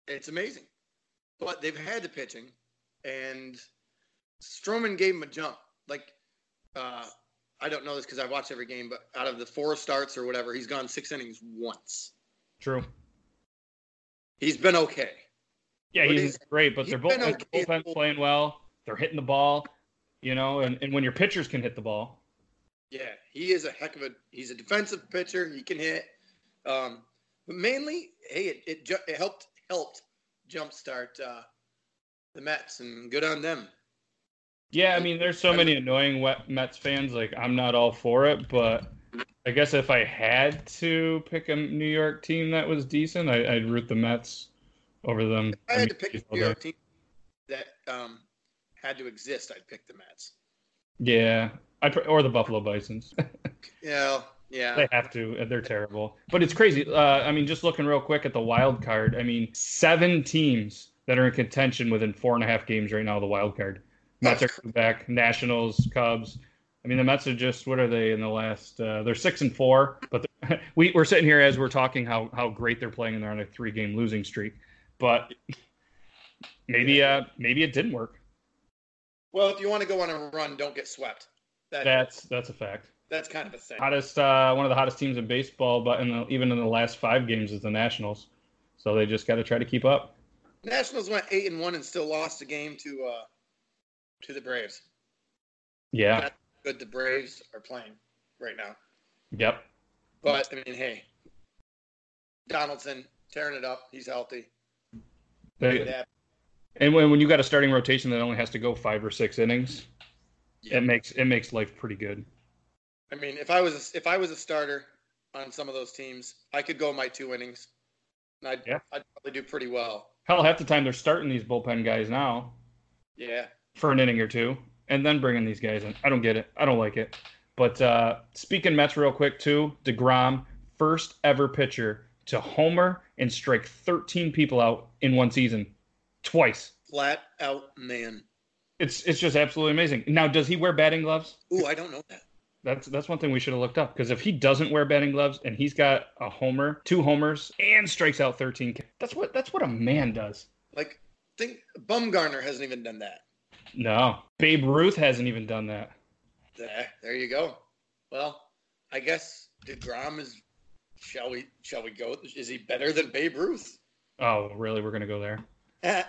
It's amazing. But they've had the pitching, and Stroman gave him a jump. Like uh, I don't know this because I've watched every game, but out of the four starts or whatever, he's gone six innings once. True. He's been okay. Yeah, he's, he's great, but they're both okay. playing well. They're hitting the ball, you know, and, and when your pitchers can hit the ball. Yeah, he is a heck of a. He's a defensive pitcher. He can hit. Um, but mainly, hey, it it, it helped helped jumpstart uh, the Mets, and good on them. Yeah, I mean, there's so many annoying Mets fans. Like, I'm not all for it, but I guess if I had to pick a New York team that was decent, I, would root the Mets over them. If I had to pick a New York team that um, had to exist, I'd pick the Mets. Yeah, I or the Buffalo Bisons. yeah, yeah. They have to. They're terrible. But it's crazy. Uh, I mean, just looking real quick at the wild card. I mean, seven teams that are in contention within four and a half games right now. The wild card. Mets are back. Nationals, Cubs. I mean, the Mets are just what are they in the last? Uh, they're six and four, but we we're sitting here as we're talking how how great they're playing, and they're on a three game losing streak. But maybe uh maybe it didn't work. Well, if you want to go on a run, don't get swept. That, that's that's a fact. That's kind of a thing. Hottest, uh, one of the hottest teams in baseball, but in the, even in the last five games is the Nationals. So they just got to try to keep up. Nationals went eight and one and still lost a game to uh, to the Braves. Yeah. That's good the Braves are playing right now. Yep. But I mean, hey, Donaldson tearing it up. He's healthy. They, and when, when you got a starting rotation that only has to go five or six innings, it makes it makes life pretty good. I mean, if I was a, if I was a starter on some of those teams, I could go my two innings. and I'd, yeah. I'd probably do pretty well. Hell, half the time they're starting these bullpen guys now. Yeah for an inning or two, and then bringing these guys in. I don't get it. I don't like it. But uh, speaking Mets real quick too, Degrom, first ever pitcher to homer and strike 13 people out in one season, twice. Flat out man. It's it's just absolutely amazing. Now, does he wear batting gloves? Ooh, I don't know that. That's that's one thing we should have looked up because if he doesn't wear batting gloves and he's got a homer, two homers, and strikes out 13, that's what that's what a man does. Like, think Bumgarner hasn't even done that. No, Babe Ruth hasn't even done that. There, there you go. Well, I guess Degrom is. Shall we? Shall we go? Is he better than Babe Ruth? Oh, really? We're gonna go there.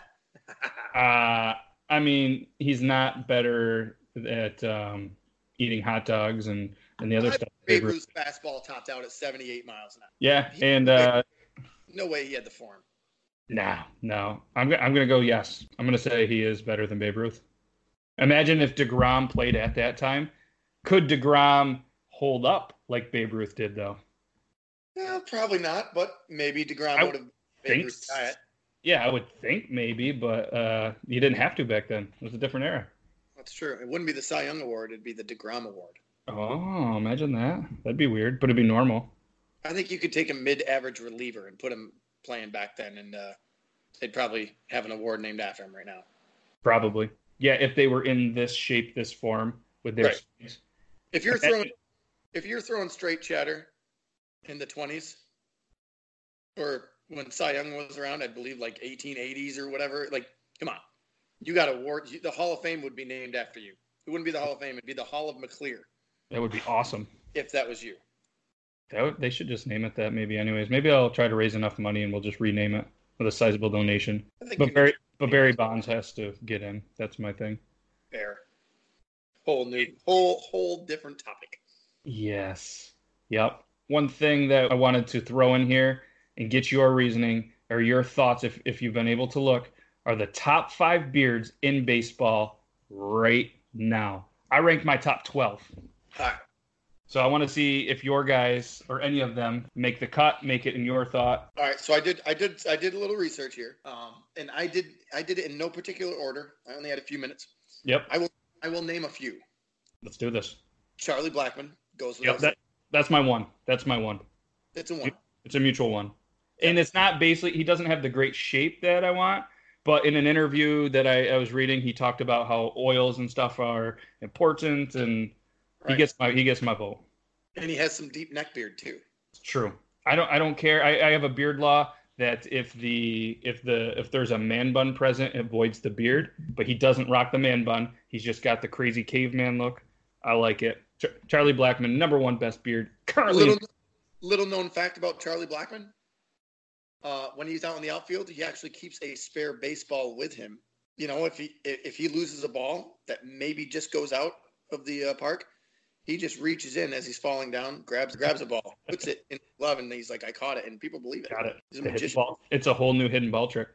uh, I mean, he's not better at um, eating hot dogs and, and the other I stuff. Babe Ruth's fastball topped out at 78 miles an hour. Yeah, and uh, no way he had the form. Nah, no. I'm I'm gonna go yes. I'm gonna say he is better than Babe Ruth. Imagine if Degrom played at that time. Could Degrom hold up like Babe Ruth did, though? Yeah, probably not. But maybe Degrom would have. Think, yeah, I would think maybe, but uh, you didn't have to back then. It was a different era. That's true. It wouldn't be the Cy Young Award. It'd be the Degrom Award. Oh, imagine that. That'd be weird, but it'd be normal. I think you could take a mid-average reliever and put him playing back then, and uh, they'd probably have an award named after him right now. Probably. Yeah, if they were in this shape, this form with their Right. If you're throwing, if you're throwing straight chatter in the 20s, or when Cy Young was around, I believe like 1880s or whatever. Like, come on, you got awards. The Hall of Fame would be named after you. It wouldn't be the Hall of Fame. It'd be the Hall of McClear That would be awesome. if that was you. That would, they should just name it that maybe anyways. Maybe I'll try to raise enough money and we'll just rename it with a sizable donation. I think But Barry but Barry Bonds has to get in. That's my thing. fair. Whole new, whole, whole different topic. Yes. Yep. One thing that I wanted to throw in here and get your reasoning or your thoughts, if, if you've been able to look, are the top five beards in baseball right now. I rank my top 12. All right. So I want to see if your guys or any of them make the cut, make it in your thought. All right, so I did, I did, I did a little research here, um, and I did, I did it in no particular order. I only had a few minutes. Yep. I will I will name a few. Let's do this. Charlie Blackmon goes Yep. That, that's my one. That's my one. It's a one. It's a mutual one. And it's not basically, he doesn't have the great shape that I want. But in an interview that I, I was reading, he talked about how oils and stuff are important, and he gets my he gets my vote. And he has some deep neck beard too. It's true. I don't I don't care. I, I have a beard law that if the if the if there's a man bun present, it avoids the beard. But he doesn't rock the man bun. He's just got the crazy caveman look. I like it. Ch- Charlie Blackmon, number one best beard currently. Little, little known fact about Charlie Blackmon. Uh, when he's out in the outfield, he actually keeps a spare baseball with him. You know, if he if he loses a ball that maybe just goes out of the uh, park, he just reaches in as he's falling down, grabs grabs a ball, puts it in glove, and he's like, "I caught it," and people believe it. got it. He's a magician. ball. It's a whole new hidden ball trick.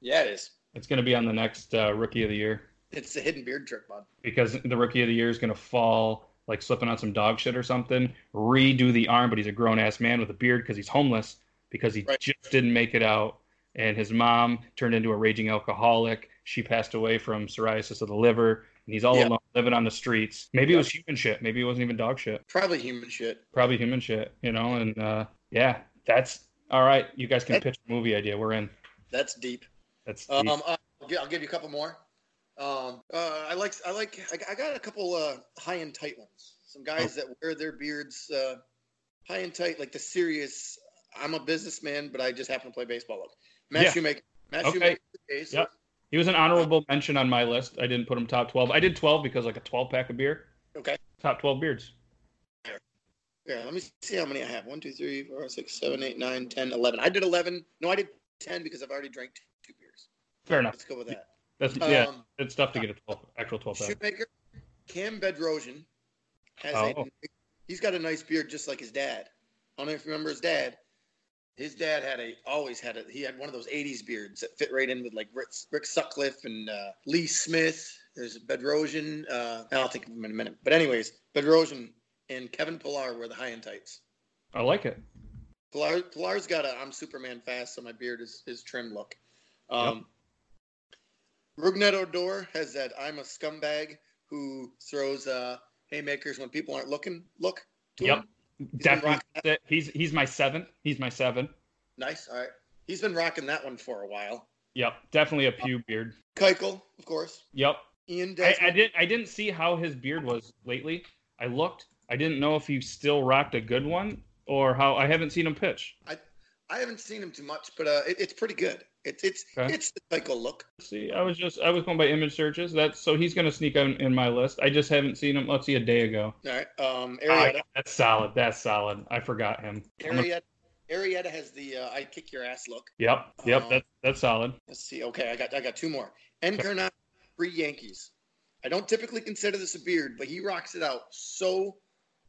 Yeah, it is. It's going to be on the next uh, rookie of the year It's the hidden beard trick, bud. because the rookie of the year is going to fall like slipping on some dog shit or something, redo the arm, but he's a grown ass man with a beard because he's homeless because he Right. just didn't make it out. And his mom turned into a raging alcoholic. She passed away from psoriasis of the liver, and he's all Yeah. alone living on the streets. Maybe it was human shit. Maybe it wasn't even dog shit. Probably human shit. Probably human shit, you know. And uh, yeah, that's all right. You guys can pitch a movie idea. We're in. That's deep. That's Um, deep. uh, I'll, I'll give you a couple more. Um, uh, I like, I like, I, I got a couple uh, high and tight ones. Some guys that wear their beards uh, high and tight, like the serious. I'm a businessman, but I just happen to play baseball. Look, Matt Yeah. Shoemaker. Matt Okay. Shoemaker. Yep. He was an honorable mention on my list. I didn't put him top 12. I did 12 because like a 12 pack of beer. Okay. Top 12 beards. Yeah. Let me see how many I have. One, two, three, four, six, seven, eight, nine, ten, eleven. I did eleven. No, I did ten because I've already drank two beers. Fair enough. Let's go with that. That's yeah. Um, It's tough to get a 12 actual 12 pack. Shoemaker, Cam Bedrosian has Oh. a he's got a nice beard just like his dad. I don't know if you remember his dad. His dad had a always had a he had one of those '80s beards that fit right in with like Rick, Rick Sutcliffe and uh, Lee Smith. There's Bedrosian. Uh, I'll think of him in a minute. But anyways, Bedrosian and Kevin Pillar were the high end tights. I like it. Pillar, Pillar's got a I'm Superman fast, so my beard is, is trimmed look. Um, Rougned Odor has that I'm a scumbag who throws uh, haymakers when people aren't looking. Look. To Yep. him. Definitely. He's he's my seven. He's my seven. Nice. All right. He's been rocking that one for a while. Yep. Definitely a pew beard. Keuchel, of course. Yep. Ian I, Desmond. I didn't I didn't see how his beard was lately. I looked. I didn't know if he still rocked a good one or how. I haven't seen him pitch. I haven't seen him too much, but uh, it, it's pretty good. It's it's Okay. it's the Keuchel look. See, I was just I was going by image searches. That's so he's going to sneak in, in my list. I just haven't seen him. Let's see, a day ago. All right. Um, Ah, Arrieta. that's solid. That's solid. I forgot him. Arrieta. Arrieta has the uh, I kick your ass look. Yep. Yep. Um, That's that's solid. Let's see. Okay, I got I got two more. Encarnacion, three Yankees. I don't typically consider this a beard, but he rocks it out so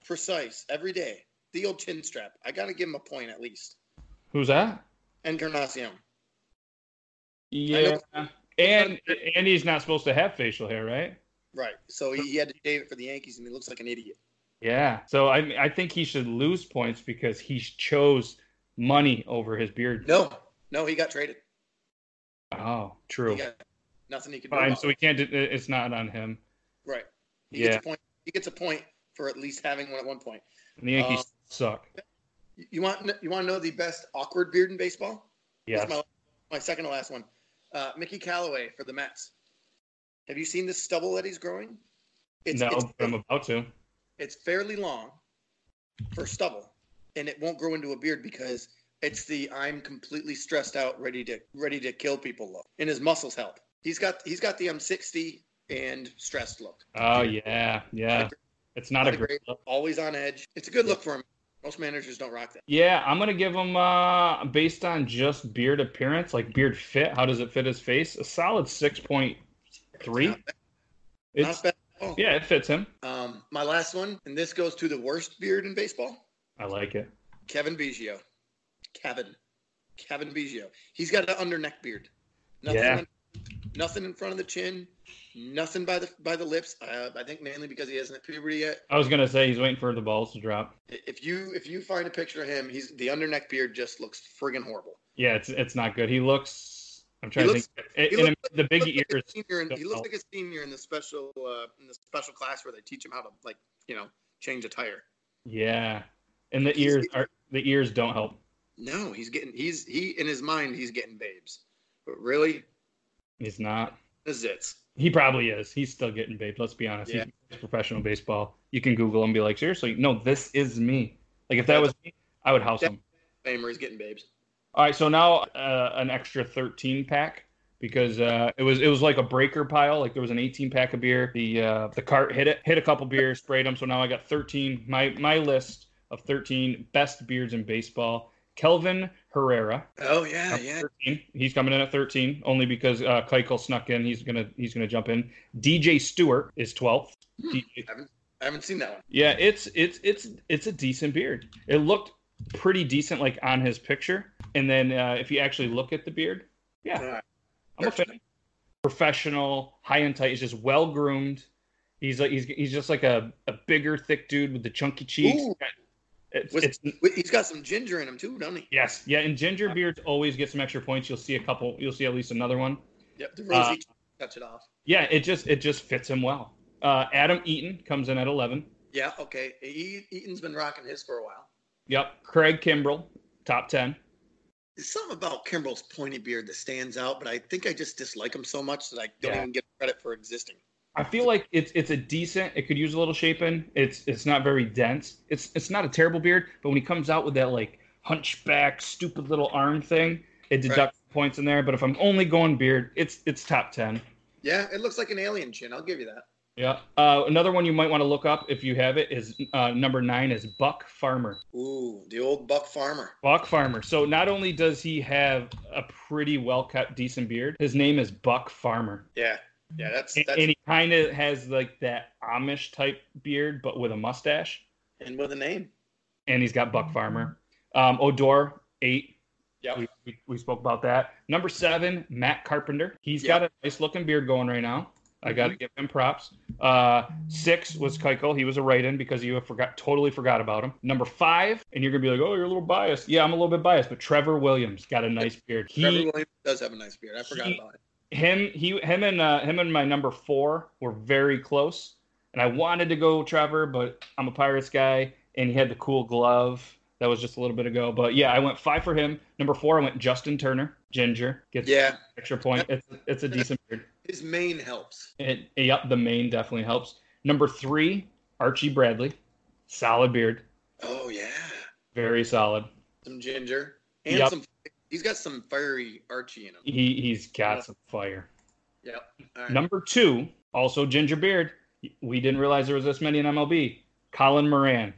precise every day. The old chin strap. I got to give him a point at least. Who's that? Encarnacion. Yeah. And and he's not supposed to have facial hair, right? Right. So he, he had to shave it for the Yankees, and he looks like an idiot. Yeah. So I I think he should lose points because he chose money over his beard. No, no, he got traded. Oh, true. got nothing he could do. Fine. about So we can't. It's not on him. Right. He Yeah. gets a point. He gets a point for at least having one at one point. And the Yankees Uh, suck. You- You want you want to know the best awkward beard in baseball? Yes. My, my second to last one. Uh, Mickey Callaway for the Mets. Have you seen the stubble that he's growing? It's, no, it's, I'm about to. it's fairly long for stubble, and it won't grow into a beard because it's the I'm completely stressed out, ready to ready to kill people look, and his muscles help. He's got he's got the I'm 60 and stressed look. Oh yeah, yeah. It's not Not a great great- look. Always on edge. It's a good look for him. Most managers don't rock that. Yeah, I'm gonna give him uh based on just beard appearance, like beard fit. How does it fit his face? A solid six point three. Not bad. It's Not bad at all. yeah, it fits him. Um, my last one, and this goes to the worst beard in baseball. I like it. Cavan Biggio. Cavan. Cavan Biggio. He's got an under neck beard. Nothing, Yeah. Nothing in front of the chin. Nothing by the by the lips. Uh, I think mainly because he hasn't hit puberty yet. I was gonna say he's waiting for the balls to drop. If you if you find a picture of him, he's the under neck beard just looks friggin' horrible. Yeah, it's it's not good. He looks. I'm trying looks- to think. he in looks- the big He looks like ears. senior in, he looks like a senior in the special uh, in the special class where they teach him how to like you know change a tire. Yeah, and the He's- ears are the ears don't help. No, he's getting he's he in his mind he's getting babes, but really He's not. the zits. He probably is. He's still getting baked. Let's be honest. Yeah. He's professional baseball. You can Google him and be like, seriously, no, this is me. Like if that was me, I would house him. Famer, he's getting babes. All right, so now uh, an extra 13 pack because uh, it was it was like a breaker pile. Like there was an 18 pack of beer. The uh, the cart hit it, hit a couple beers, sprayed them. So now I got 13. My my list of 13 best beards in baseball. Kelvin Herrera, Oh yeah, yeah. 13. He's coming in at 13 only because uh, Keuchel snuck in. He's gonna he's gonna jump in. DJ Stewart is 12th. Hmm. DJ I haven't seen that one. yeah, it's it's it's it's a decent beard. It looked pretty decent, like on his picture, and then uh, if you actually look at the beard, yeah. I'm a fan. Professional, high and tight. He's just well groomed. He's like he's he's just like a, a bigger, thick dude with the chunky cheeks. Ooh. It's, Was- it's He's got some ginger in him too, don't he? yes, yeah. And ginger beards always get some extra points. You'll see a couple. You'll see at least another one. Yep. The rosy Uh, touch it off. Yeah, it just it just fits him well. Uh, Adam Eaton comes in at 11. Yeah. Okay. He, Eaton's been rocking his for a while. Yep. Craig Kimbrel, top 10. There's something about Kimbrel's pointy beard that stands out, but I think I just dislike him so much that I don't Yeah. even get credit for existing. I feel like it's it's a decent. It could use a little shaping. It's it's not very dense. It's it's not a terrible beard, but when he comes out with that like hunchback, stupid little arm thing, it deducts points in there. But if I'm only going beard, it's it's top ten. Yeah, it looks like an alien chin. I'll give you that. Yeah. Uh, another one you might want to look up if you have it is uh, number nine is Buck Farmer. Ooh, the old Buck Farmer. Buck Farmer. So not only does he have a pretty well cut, decent beard, his name is Buck Farmer. Yeah. Yeah, that's And, that's and he kind of has like that Amish type beard, but with a mustache. and with a name. and he's got Buck Farmer. Um, Odor eight. Yeah, We, we, we spoke about that. Number seven, Matt Carpenter. He's Yep. got a nice looking beard going right now. I got to give him props. Uh, six was Keuchel. He was a write-in because you have forgot totally forgot about him. Number five, and you're gonna be like, oh, you're a little biased. Yeah, I'm a little bit biased, but Trevor Williams got a nice beard. He, Trevor Williams does have a nice beard. I forgot he- about it. Him, he, him, and uh, him and my number four were very close. And I wanted to go Trevor, but I'm a Pirates guy, and he had the cool glove. That was just a little bit ago, but yeah, I went five for him. Number four, I went Justin Turner, Ginger gets Yeah, extra point. It's it's a decent beard. his mane helps. It, yep, the mane definitely helps. Number three, Archie Bradley, solid beard, Oh yeah, very solid. some ginger and Yep. some. He's got some fiery Archie in him. He he's got some fire. Yep. All right. Number two, also ginger beard. We didn't realize there was this many in MLB. Colin Moran,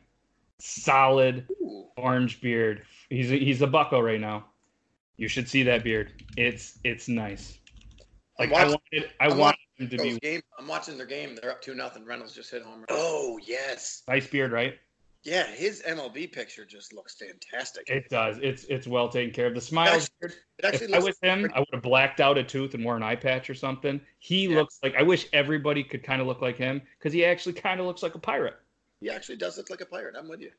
solid Ooh. orange beard. He's a, he's a bucko right now. You should see that beard. It's it's nice. I'm Like I wanted I I'm wanted him to be game. I'm watching their game. They're up two nothing. Reynolds just hit home. run. Oh yes. nice beard, right? Yeah, his MLB picture just looks fantastic. It does. It's it's well taken care of. The smile Actually. It actually If I was him, I would have blacked out a tooth and wore an eye patch or something. He Yeah. looks like I wish everybody could kind of look like him because he actually kind of looks like a pirate. He actually does look like a pirate. I'm with you.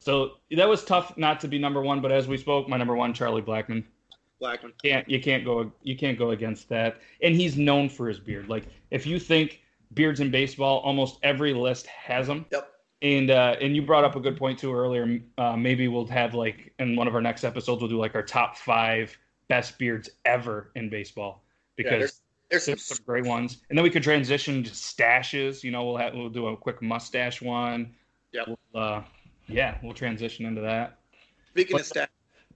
So that was tough not to be number one, but as we spoke, my number one, Charlie Blackmon. Blackmon. Can't you can't go you can't go against that. And he's known for his beard. Like if you think beards in baseball. Almost every list has them. Yep. And uh, and you brought up a good point too earlier. Uh, maybe we'll have like in one of our next episodes, we'll do like our top five best beards ever in baseball Yeah, because there's, there's some some great ones. And then we could transition to stashes. You know, we'll have we'll do a quick mustache one. Yep. We'll, uh, yeah, we'll transition into that. Speaking What- of stats,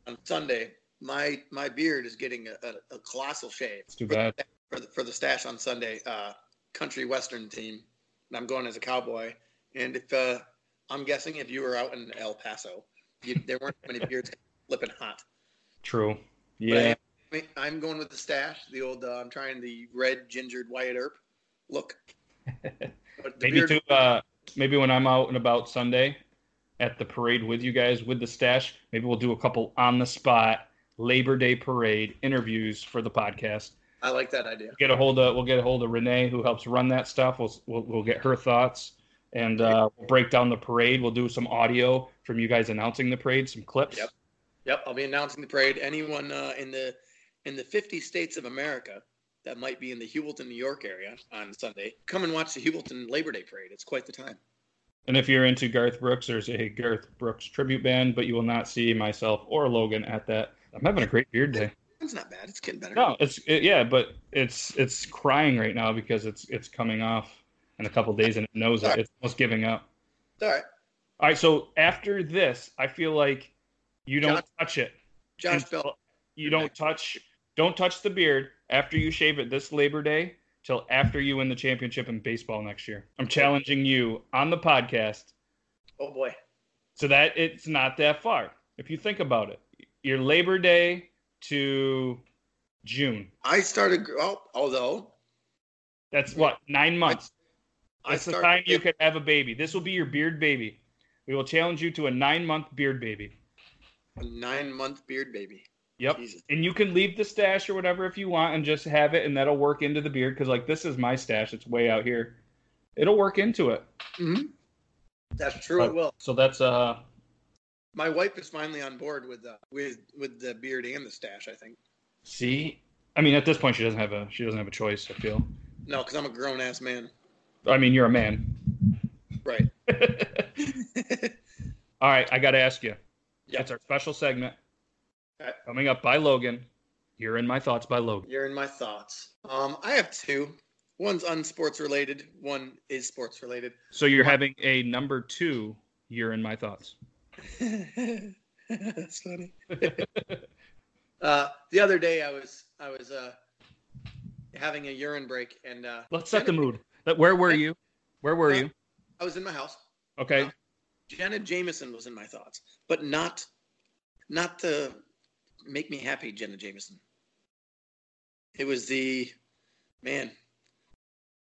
on Sunday, my my beard is getting a, a, a colossal shave. It's too bad. for the, for the stash on Sunday, uh, country western team, and I'm going as a cowboy. And if uh, I'm guessing if you were out in El Paso, you, there weren't many beards flipping hot. True. Yeah. I am, I'm going with the stash, the old. Uh, I'm trying the red gingered Wyatt Earp look. Maybe beard- too. Uh, maybe when I'm out and about Sunday at the parade with you guys with the stash, maybe we'll do a couple on the spot Labor Day parade interviews for the podcast. I like that idea. Get a hold of we'll get a hold of Renee who helps run that stuff. We'll we'll, we'll get her thoughts and uh, we'll break down the parade. We'll do some audio from you guys announcing the parade, some clips. Yep. Yep, I'll be announcing the parade. Anyone uh, in the in the 50 states of America that might be in the Heuvelton, New York area on Sunday, come and watch the Heuvelton Labor Day parade. It's quite the time. And if you're into Garth Brooks, there's a Garth Brooks tribute band, but you will not see myself or Logan at that. I'm having a great beard day. It's not bad. It's getting better. No, it's it, yeah, but it's it's crying right now because it's it's coming off in a couple days and it knows it. It's almost giving up. All right. All right, so after this, I feel like you don't Josh- touch it. Josh Bell. You don't touch don't touch the beard after you shave it this Labor Day till after you win the championship in baseball next year. I'm challenging you on the podcast Oh boy. so that it's not that far. If you think about it, your Labor Day to June. I started. Oh, although That's what nine months. I That's the time you could have a baby. This will be your beard baby. We will challenge you to a nine month beard baby. a nine month beard baby. Yep. Jesus. And you can leave the stash or whatever if you want and just have it, and that'll work into the beard. Because like this is my stash. It's way out here. It'll work into it. hmm That's true. It will. So that's uh My wife is finally on board with the with with the beard and the stash. I think. see. I mean, at this point, she doesn't have a she doesn't have a choice. I feel. No, because I'm a grown ass man. I mean, you're a man. Right. All right, I got to ask you. Yep. It's our special segment Okay. coming up by Logan. You're in my thoughts by Logan. You're in my thoughts. Um, I have two. One's unsports related. One is sports related. So you're having a number two. You're in my thoughts. That's funny. uh, the other day, I was I was uh, having a urine break, and uh, Let's set the mood. That- Where were you? Where were you? I was in my house. Okay. Um, Jenna Jameson was in my thoughts, but not not the make me happy Jenna Jameson. It was the man.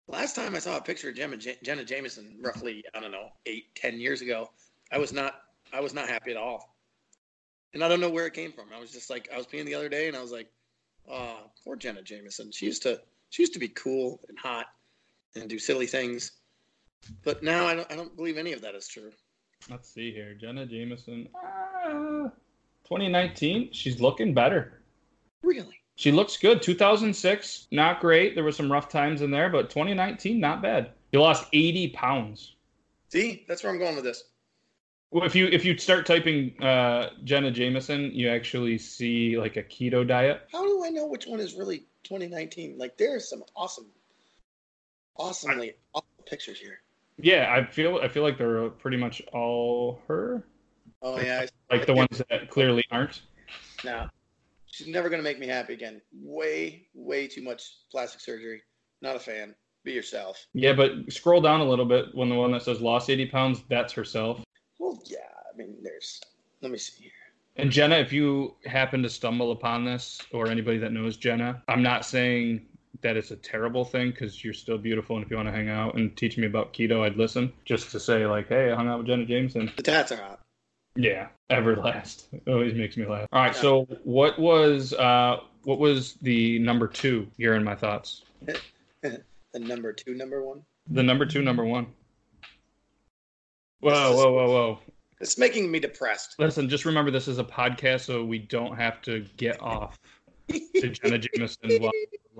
Last time I saw a picture of Jenna, Jenna Jameson, roughly I don't know eight ten years ago, I was not I was not happy at all, and I don't know where it came from. I was just like I was peeing the other day, and I was like, oh, poor Jenna Jameson. She used to she used to be cool and hot and do silly things, but now I don't I don't believe any of that is true. Let's see here. Jenna Jameson. Uh, 2019. She's looking better. Really. She looks good. 2006, not great. There were some rough times in there, but 2019, not bad. You lost 80 pounds. See, that's where I'm going with this. Well, if you if you start typing uh, Jenna Jameson, you actually see like a keto diet. How do I know which one is really 2019? Like, there's some awesome, awesomely awesome pictures here. Yeah, I feel I feel like they're pretty much all her. Oh yeah, Like the ones that clearly aren't. now she's never gonna make me happy again. Way, way too much plastic surgery. Not a fan. Be yourself. Yeah, but scroll down a little bit when the one that says lost 80 pounds, that's herself. Well, yeah. I mean, there's. Let me see here. And Jenna, if you happen to stumble upon this, or anybody that knows Jenna, I'm not saying that it's a terrible thing because you're still beautiful. And if you want to hang out and teach me about keto, I'd listen. Just to say, like, hey, I hung out with Jenna Jameson. The tats are hot. Yeah, Everlast. It always makes me laugh. All right, so what was uh, what was the number two? You're in my thoughts. The number two, number one. The number two, number one. Whoa, whoa, whoa, whoa! It's making me depressed. Listen, just remember this is a podcast, so we don't have to get off to Jenna Jameson while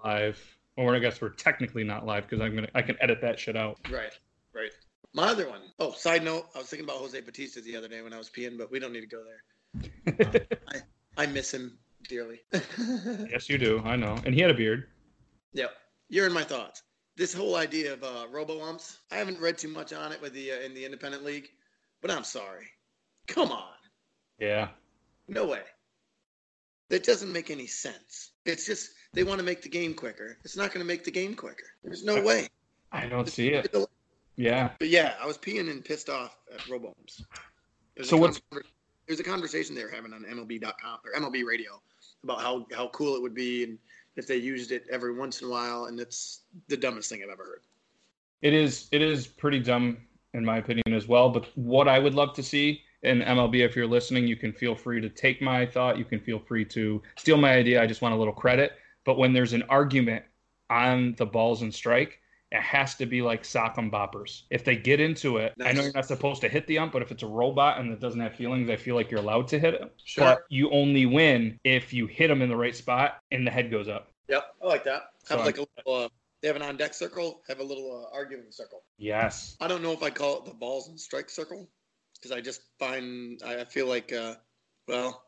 live Or I guess we're technically not live because I'm gonna I can edit that shit out. Right, right. My other one. Oh, side note, I was thinking about Jose Bautista the other day when I was peeing, but we don't need to go there. I miss him dearly. yes, you do. I know. And he had a beard. Yep. You're in my thoughts. This whole idea of uh, robo umps, I haven't read too much on it with the uh, in the independent league, but I'm sorry. Come on. Yeah. No way. That doesn't make any sense. It's just they want to make the game quicker. It's not going to make the game quicker. There's no way. I don't see it. Yeah. But yeah, I was peeing and pissed off at robo. So what's there's a conversation they were having on MLB.com or MLB Radio about how how cool it would be and if they used it every once in a while, and it's the dumbest thing I've ever heard. It is it is pretty dumb in my opinion as well. But what I would love to see in MLB, if you're listening, you can feel free to take my thought. You can feel free to steal my idea. I just want a little credit. But when there's an argument on the balls and strike, it has to be like sock'em boppers. If they get into it, nice. I know you're not supposed to hit the ump, but if it's a robot and it doesn't have feelings, I feel like you're allowed to hit it. Sure. But you only win if you hit them in the right spot and the head goes up. Yep, I like that. Have so like a little, uh, they have an on deck circle, have a little uh, arguing circle. Yes. I don't know if I call it the balls and strike circle because I just find I feel like, uh, well,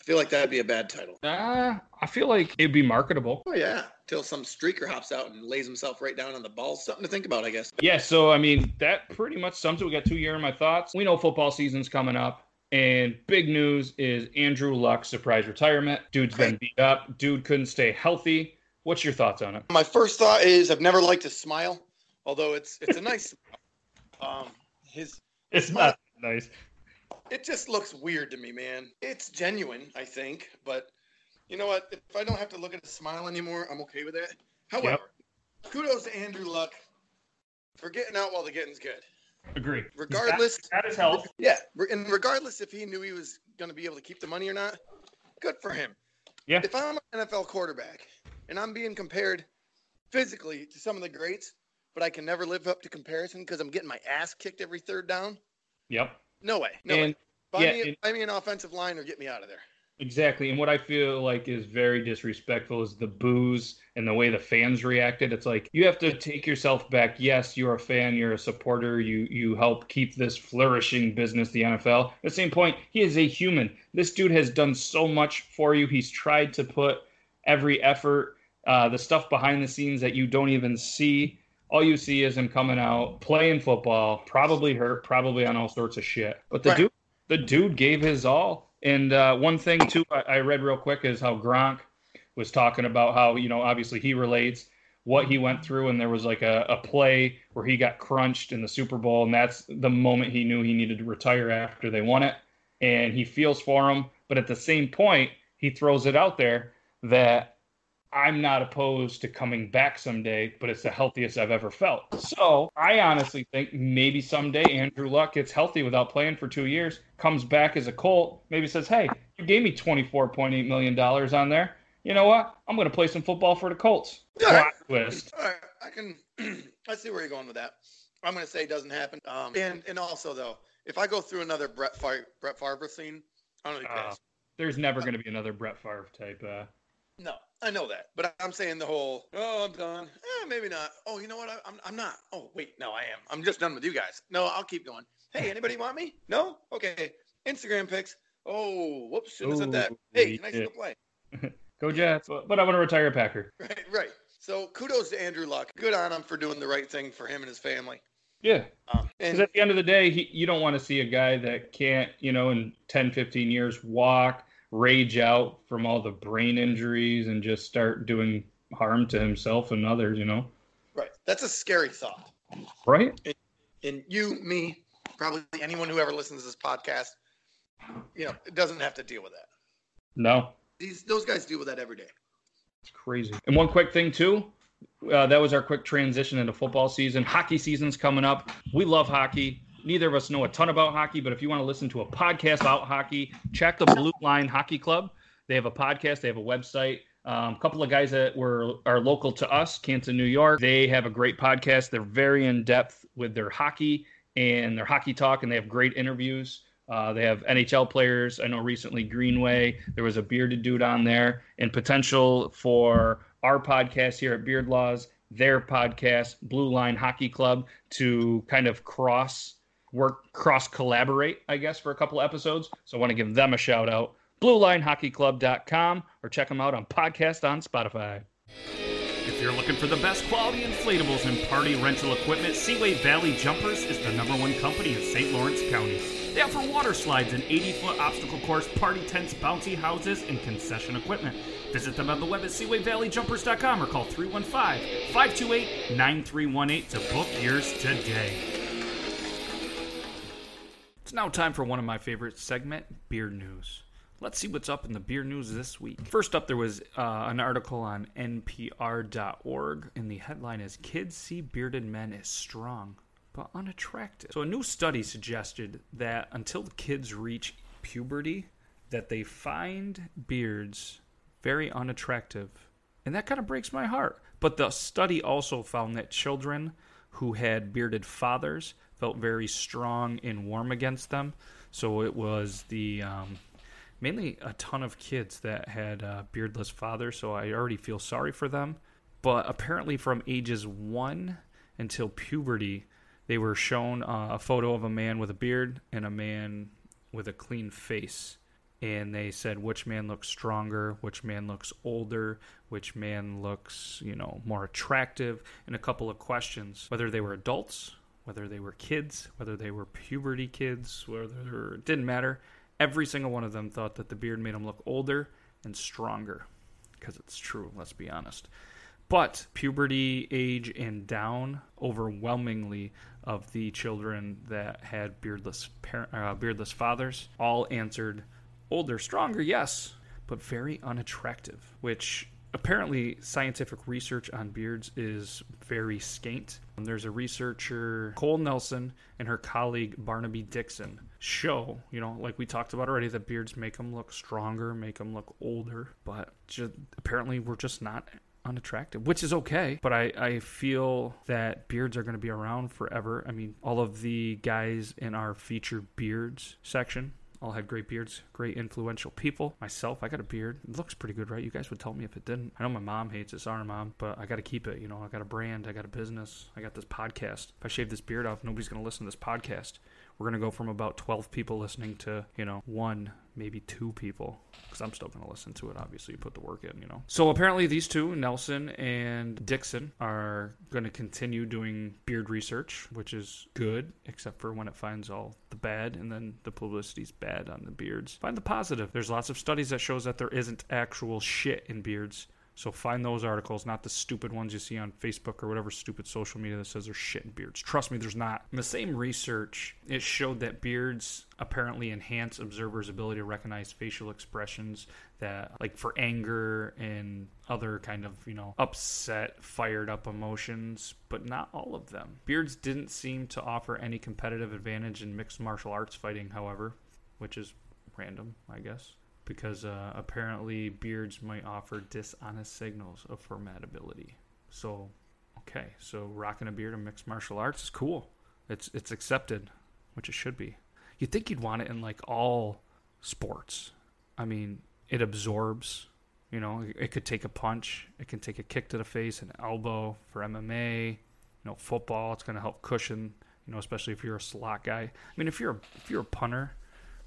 I feel like that'd be a bad title. Uh, I feel like it'd be marketable. Oh yeah, till some streaker hops out and lays himself right down on the ball. Something to think about, I guess. Yeah. So I mean, that pretty much sums it. We got two year in my thoughts. We know football season's coming up. And big news is Andrew Luck surprise retirement. Dude's been beat up. Dude couldn't stay healthy. What's your thoughts on it? My first thought is I've never liked his smile, although it's it's a nice. um, his it's not nice. It just looks weird to me, man. It's genuine, I think, but you know what? If I don't have to look at his smile anymore, I'm okay with it. However, yep. kudos to Andrew Luck for getting out while the getting's good. Agree. Regardless, that is health. Yeah, and regardless if he knew he was going to be able to keep the money or not, good for him. Yeah. If I'm an NFL quarterback and I'm being compared physically to some of the greats, but I can never live up to comparison because I'm getting my ass kicked every third down. Yep. No way. No and, way. Buy, yeah, me, and, buy me an offensive line or get me out of there. Exactly. And what I feel like is very disrespectful is the booze and the way the fans reacted. It's like you have to take yourself back. Yes, you're a fan, you're a supporter, you you help keep this flourishing business, the NFL. At the same point, he is a human. This dude has done so much for you. He's tried to put every effort, uh, the stuff behind the scenes that you don't even see. All you see is him coming out, playing football, probably hurt, probably on all sorts of shit. But the right. dude the dude gave his all. And uh, one thing too, I, I read real quick is how Gronk was talking about how you know obviously he relates what he went through, and there was like a, a play where he got crunched in the Super Bowl, and that's the moment he knew he needed to retire after they won it, and he feels for him, but at the same point he throws it out there that I'm not opposed to coming back someday, but it's the healthiest I've ever felt. So I honestly think maybe someday Andrew Luck gets healthy without playing for two years, comes back as a Colt, maybe says, Hey, you gave me $24.8 million on there. You know what? I'm going to play some football for the Colts. All twist. All right. I can, I see where you're going with that. I'm going to say it doesn't happen. Um, and, and also, though, if I go through another Brett Favre, Brett Favre scene, I'm going to uh, There's never going to be another Brett Favre type. Uh, no, I know that, but I'm saying the whole. Oh, I'm done. Eh, maybe not. Oh, you know what? I, I'm I'm not. Oh, wait, no, I am. I'm just done with you guys. No, I'll keep going. Hey, anybody want me? No. Okay. Instagram pics. Oh, whoops! Shouldn't have said that. Hey, can nice to play. Go Jets! But I want to retire a Packer. Right, right. So kudos to Andrew Luck. Good on him for doing the right thing for him and his family. Yeah. Because um, at the end of the day, he, you don't want to see a guy that can't, you know, in 10, 15 years walk, rage out from all the brain injuries and just start doing harm to himself and others, you know? Right. That's a scary thought. Right? And, and you, me, probably anyone who ever listens to this podcast, you know, it doesn't have to deal with that. No. These those guys deal with that every day. It's crazy. And one quick thing too, uh, that was our quick transition into football season. Hockey season's coming up. We love hockey neither of us know a ton about hockey, but if you want to listen to a podcast about hockey, check the Blue Line Hockey Club. They have a podcast, they have a website. Um, a couple of guys that were are local to us, Canton, New York. They have a great podcast. They're very in depth with their hockey and their hockey talk, and they have great interviews. Uh, they have NHL players. I know recently Greenway, there was a bearded dude on there, and potential for our podcast here at Beard Laws, their podcast, Blue Line Hockey Club, to kind of cross work, cross collaborate, I guess, for a couple episodes. So I want to give them a shout out. BlueLineHockeyClub.com or check them out on podcast on Spotify. If you're looking for the best quality inflatables and party rental equipment, Seaway Valley Jumpers is the number one company in St. Lawrence County. They offer water slides and 80 foot obstacle course, party tents, bouncy houses, and concession equipment. Visit them on the web at SeawayValleyJumpers.com or call 315 528 9318 to book yours today. It's now time for one of my favorite segment, Beard News. Let's see what's up in the beer news this week. First up, there was uh, an article on NPR.org, and the headline is Kids See Bearded Men as Strong but unattractive. So, a new study suggested that until kids reach puberty, that they find beards very unattractive. And that kind of breaks my heart. But the study also found that children who had bearded fathers felt very strong and warm against them. So it was the um, mainly a ton of kids that had uh, beardless fathers. So I already feel sorry for them. But apparently, from ages one until puberty, they were shown uh, a photo of a man with a beard and a man with a clean face. And they said which man looks stronger, which man looks older, which man looks, you know, more attractive, and a couple of questions whether they were adults, whether they were kids, whether they were puberty kids, whether it didn't matter. Every single one of them thought that the beard made them look older and stronger. Because it's true, let's be honest. But puberty age and down, overwhelmingly of the children that had beardless uh, beardless fathers, all answered older, stronger, yes, but very unattractive. Which apparently scientific research on beards is very scant. There's a researcher, Cole Nelson, and her colleague Barnaby Dixson show, you know, like we talked about already, that beards make them look stronger, make them look older, but just, apparently we're just not unattractive, which is okay. But I, I feel that beards are going to be around forever. I mean, all of the guys in our featured beards section all had great beards, great influential people. Myself, I got a beard. It looks pretty good, right? You guys would tell me if it didn't. I know my mom hates it. Sorry, mom, but I got to keep it. You know, I got a brand, I got a business, I got this podcast. If I shave this beard off, nobody's going to listen to this podcast. We're going to go from about 12 people listening to, you know, one, maybe two people. Because I'm still going to listen to it, obviously. You put the work in, you know. So apparently, these two, Nelson and Dixson, are going to continue doing beard research, which is good, except for when it finds all the bad and then the publicity's bad on the beards. Find the positive. There's lots of studies that shows that there isn't actual shit in beards. So find those articles, not the stupid ones you see on Facebook or whatever stupid social media that says there's shit in beards. Trust me, there's not. In the same research, it showed that beards apparently enhance observers' ability to recognize facial expressions that like for anger and other kind of, you know, upset, fired up emotions, but not all of them. Beards didn't seem to offer any competitive advantage in mixed martial arts fighting, however, which is random, I guess because uh, apparently beards might offer dishonest signals of formidability. So, okay, so rocking a beard in mixed martial arts is cool. It's it's accepted, which it should be. You'd think you'd want it in like all sports. I mean, it absorbs. You know, it could take a punch. It can take a kick to the face, an elbow for MMA. You know, football. It's going to help cushion. You know, especially if you're a slot guy. I mean, if you're a, if you're a punter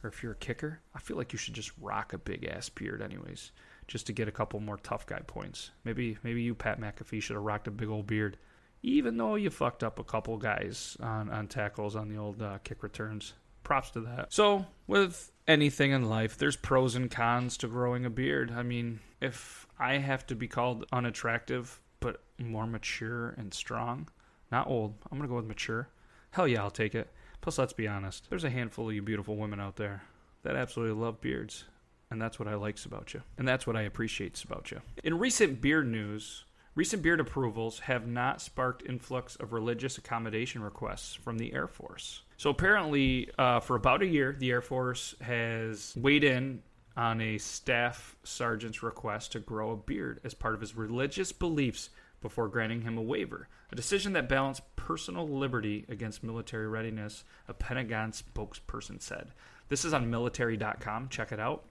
or if you're a kicker, I feel like you should just rock a big ass beard, anyways, just to get a couple more tough guy points. Maybe maybe you Pat McAfee should have rocked a big old beard, even though you fucked up a couple guys on on tackles on the old uh, kick returns. Props to that. So with anything in life, there's pros and cons to growing a beard. I mean, if I have to be called unattractive but more mature and strong, not old, I'm gonna go with mature. Hell yeah, I'll take it. Plus, let's be honest, there's a handful of you beautiful women out there that absolutely love beards. And that's what I likes about you. And that's what I appreciates about you. In recent beard news, recent beard approvals have not sparked influx of religious accommodation requests from the Air Force. So apparently, uh, for about a year, the Air Force has weighed in on a staff sergeant's request to grow a beard as part of his religious beliefs before granting him a waiver, a decision that balanced personal liberty against military readiness, a Pentagon spokesperson said. This is on military.com. Check it out.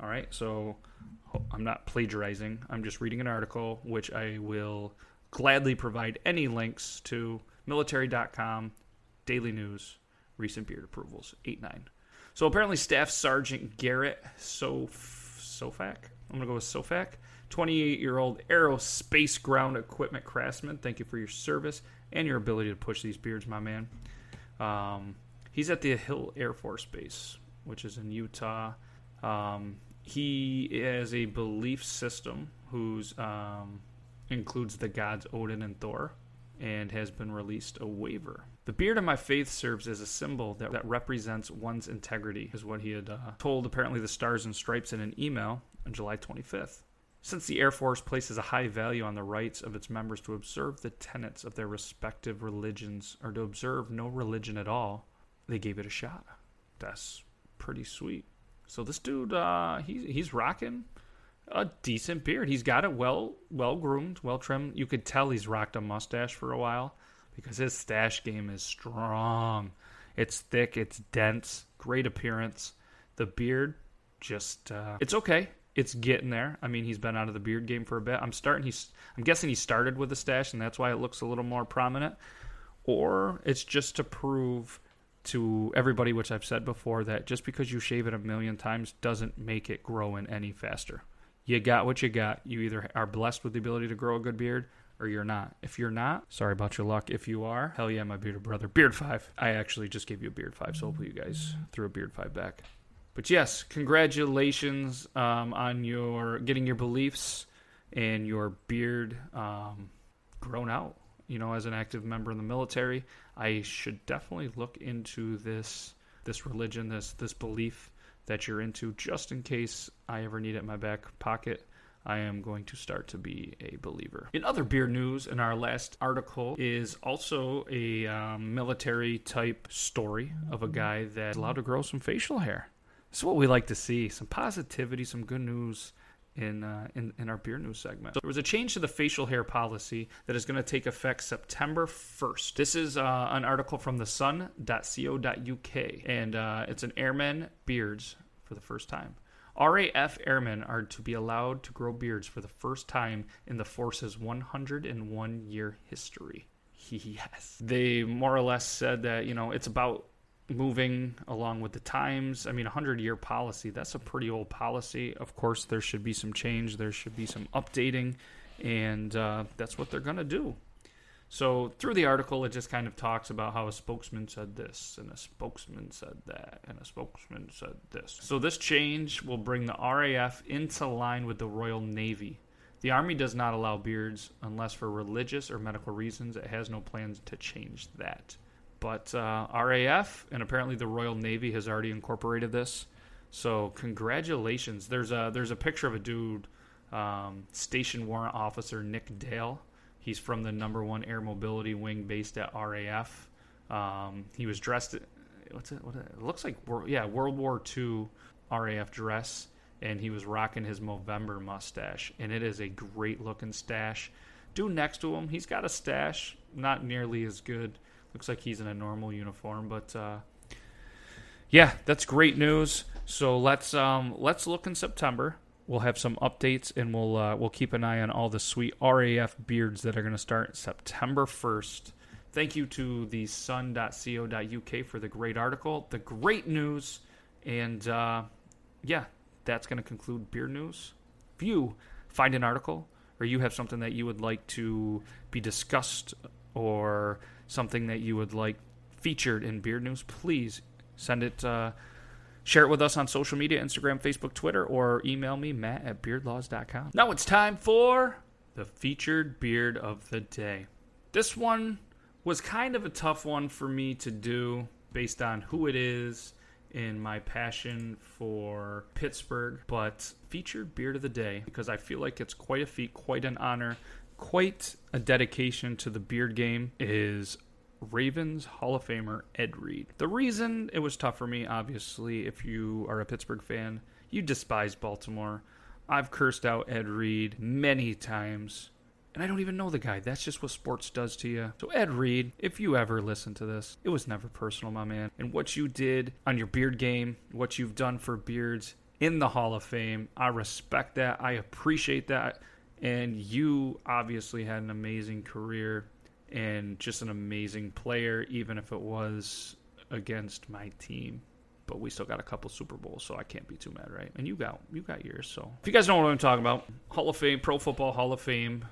All right, so I'm not plagiarizing. I'm just reading an article, which I will gladly provide any links to military.com, daily news, recent beard approvals, 8 9. So apparently, Staff Sergeant Garrett Sof- Sofak, I'm going to go with Sofak, 28 year old aerospace ground equipment craftsman. Thank you for your service and your ability to push these beards, my man. Um, he's at the Hill Air Force Base, which is in Utah. Um, he has a belief system whose um, includes the gods Odin and Thor, and has been released a waiver. The beard of my faith serves as a symbol that, that represents one's integrity, is what he had uh, told apparently the Stars and Stripes in an email on July 25th. Since the Air Force places a high value on the rights of its members to observe the tenets of their respective religions or to observe no religion at all, they gave it a shot. That's pretty sweet. So this dude, uh, he's he's rocking a decent beard. He's got it well well groomed, well trimmed. You could tell he's rocked a mustache for a while because his stash game is strong. It's thick, it's dense, great appearance. The beard just uh, it's okay. It's getting there. I mean, he's been out of the beard game for a bit. I'm starting. He's. I'm guessing he started with a stash, and that's why it looks a little more prominent. Or it's just to prove to everybody, which I've said before, that just because you shave it a million times doesn't make it grow in any faster. You got what you got. You either are blessed with the ability to grow a good beard or you're not. If you're not, sorry about your luck. If you are, hell yeah, my bearded brother. Beard 5. I actually just gave you a beard 5, so hopefully you guys threw a beard 5 back. But yes, congratulations um, on your getting your beliefs and your beard um, grown out. You know, as an active member in the military, I should definitely look into this this religion, this this belief that you're into, just in case I ever need it in my back pocket. I am going to start to be a believer. In other beard news, in our last article is also a um, military type story of a guy that's allowed to grow some facial hair. This is what we like to see some positivity, some good news in, uh, in, in our beer news segment. So there was a change to the facial hair policy that is going to take effect September 1st. This is uh, an article from the sun.co.uk, and uh, it's an airman beards for the first time. RAF airmen are to be allowed to grow beards for the first time in the force's 101 year history. Yes. They more or less said that, you know, it's about moving along with the times. I mean, a 100 year policy, that's a pretty old policy. Of course, there should be some change, there should be some updating, and uh, that's what they're going to do. So, through the article, it just kind of talks about how a spokesman said this, and a spokesman said that, and a spokesman said this. So, this change will bring the RAF into line with the Royal Navy. The Army does not allow beards unless for religious or medical reasons. It has no plans to change that. But uh, RAF and apparently the Royal Navy has already incorporated this. So congratulations. There's a there's a picture of a dude, um, Station Warrant Officer Nick Dale. He's from the number one air mobility wing based at RAF. Um, he was dressed. What's it? What it looks like? Yeah, World War II RAF dress, and he was rocking his Movember mustache, and it is a great looking stash. Dude next to him, he's got a stash, not nearly as good Looks like he's in a normal uniform, but uh, yeah, that's great news. So let's um, let's look in September. We'll have some updates, and we'll uh, we'll keep an eye on all the sweet RAF beards that are going to start September first. Thank you to the sun.co.uk for the great article, the great news, and uh, yeah, that's going to conclude beard news. If you find an article or you have something that you would like to be discussed or something that you would like featured in Beard News, please send it. Uh, share it with us on social media Instagram, Facebook, Twitter, or email me, matt at beardlaws.com. Now it's time for the featured beard of the day. This one was kind of a tough one for me to do based on who it is and my passion for Pittsburgh, but featured beard of the day because I feel like it's quite a feat, quite an honor quite a dedication to the beard game is Ravens Hall of Famer Ed Reed. The reason it was tough for me, obviously, if you are a Pittsburgh fan, you despise Baltimore. I've cursed out Ed Reed many times, and I don't even know the guy. That's just what sports does to you. So, Ed Reed, if you ever listen to this, it was never personal, my man. And what you did on your beard game, what you've done for beards, in the Hall of Fame. I respect that. I appreciate that. And you obviously had an amazing career and just an amazing player, even if it was against my team. But we still got a couple Super Bowls, so I can't be too mad, right? And you got you got yours. So if you guys know what I'm talking about, Hall of Fame, Pro Football Hall of Fame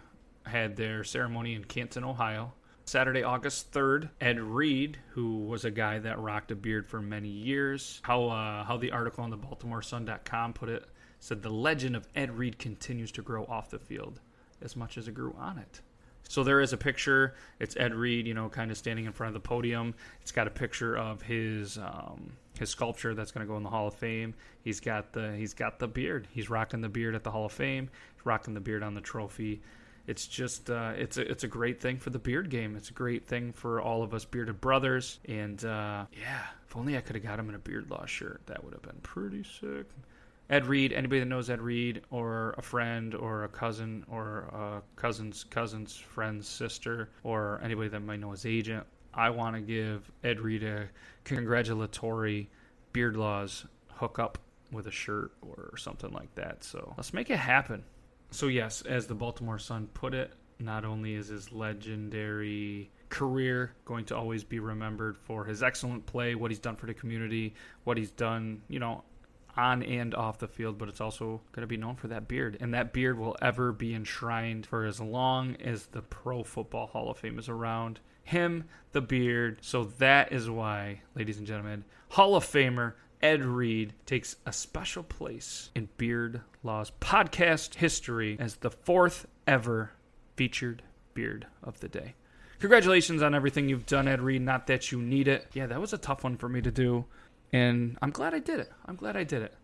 had their ceremony in Canton, Ohio. Saturday, August 3rd, Ed Reed, who was a guy that rocked a beard for many years, how uh, how the article on the BaltimoreSun.com put it, said the legend of Ed Reed continues to grow off the field as much as it grew on it. So there is a picture. It's Ed Reed, you know, kind of standing in front of the podium. It's got a picture of his um, his sculpture that's going to go in the Hall of Fame. He's got the he's got the beard. He's rocking the beard at the Hall of Fame. He's rocking the beard on the trophy it's just uh, it's a it's a great thing for the beard game. It's a great thing for all of us bearded brothers. And uh, yeah, if only I could have got him in a beard law shirt, that would have been pretty sick. Ed Reed, anybody that knows Ed Reed, or a friend, or a cousin, or a cousin's cousin's friend's sister, or anybody that might know his agent, I want to give Ed Reed a congratulatory beard laws hookup with a shirt or something like that. So let's make it happen. So, yes, as the Baltimore Sun put it, not only is his legendary career going to always be remembered for his excellent play, what he's done for the community, what he's done, you know, on and off the field, but it's also going to be known for that beard. And that beard will ever be enshrined for as long as the Pro Football Hall of Fame is around. Him, the beard. So that is why, ladies and gentlemen, Hall of Famer Ed Reed takes a special place in Beard Law's podcast history as the fourth ever featured beard of the day. Congratulations on everything you've done, Ed Reed. Not that you need it. Yeah, that was a tough one for me to do. And I'm glad I did it. I'm glad I did it.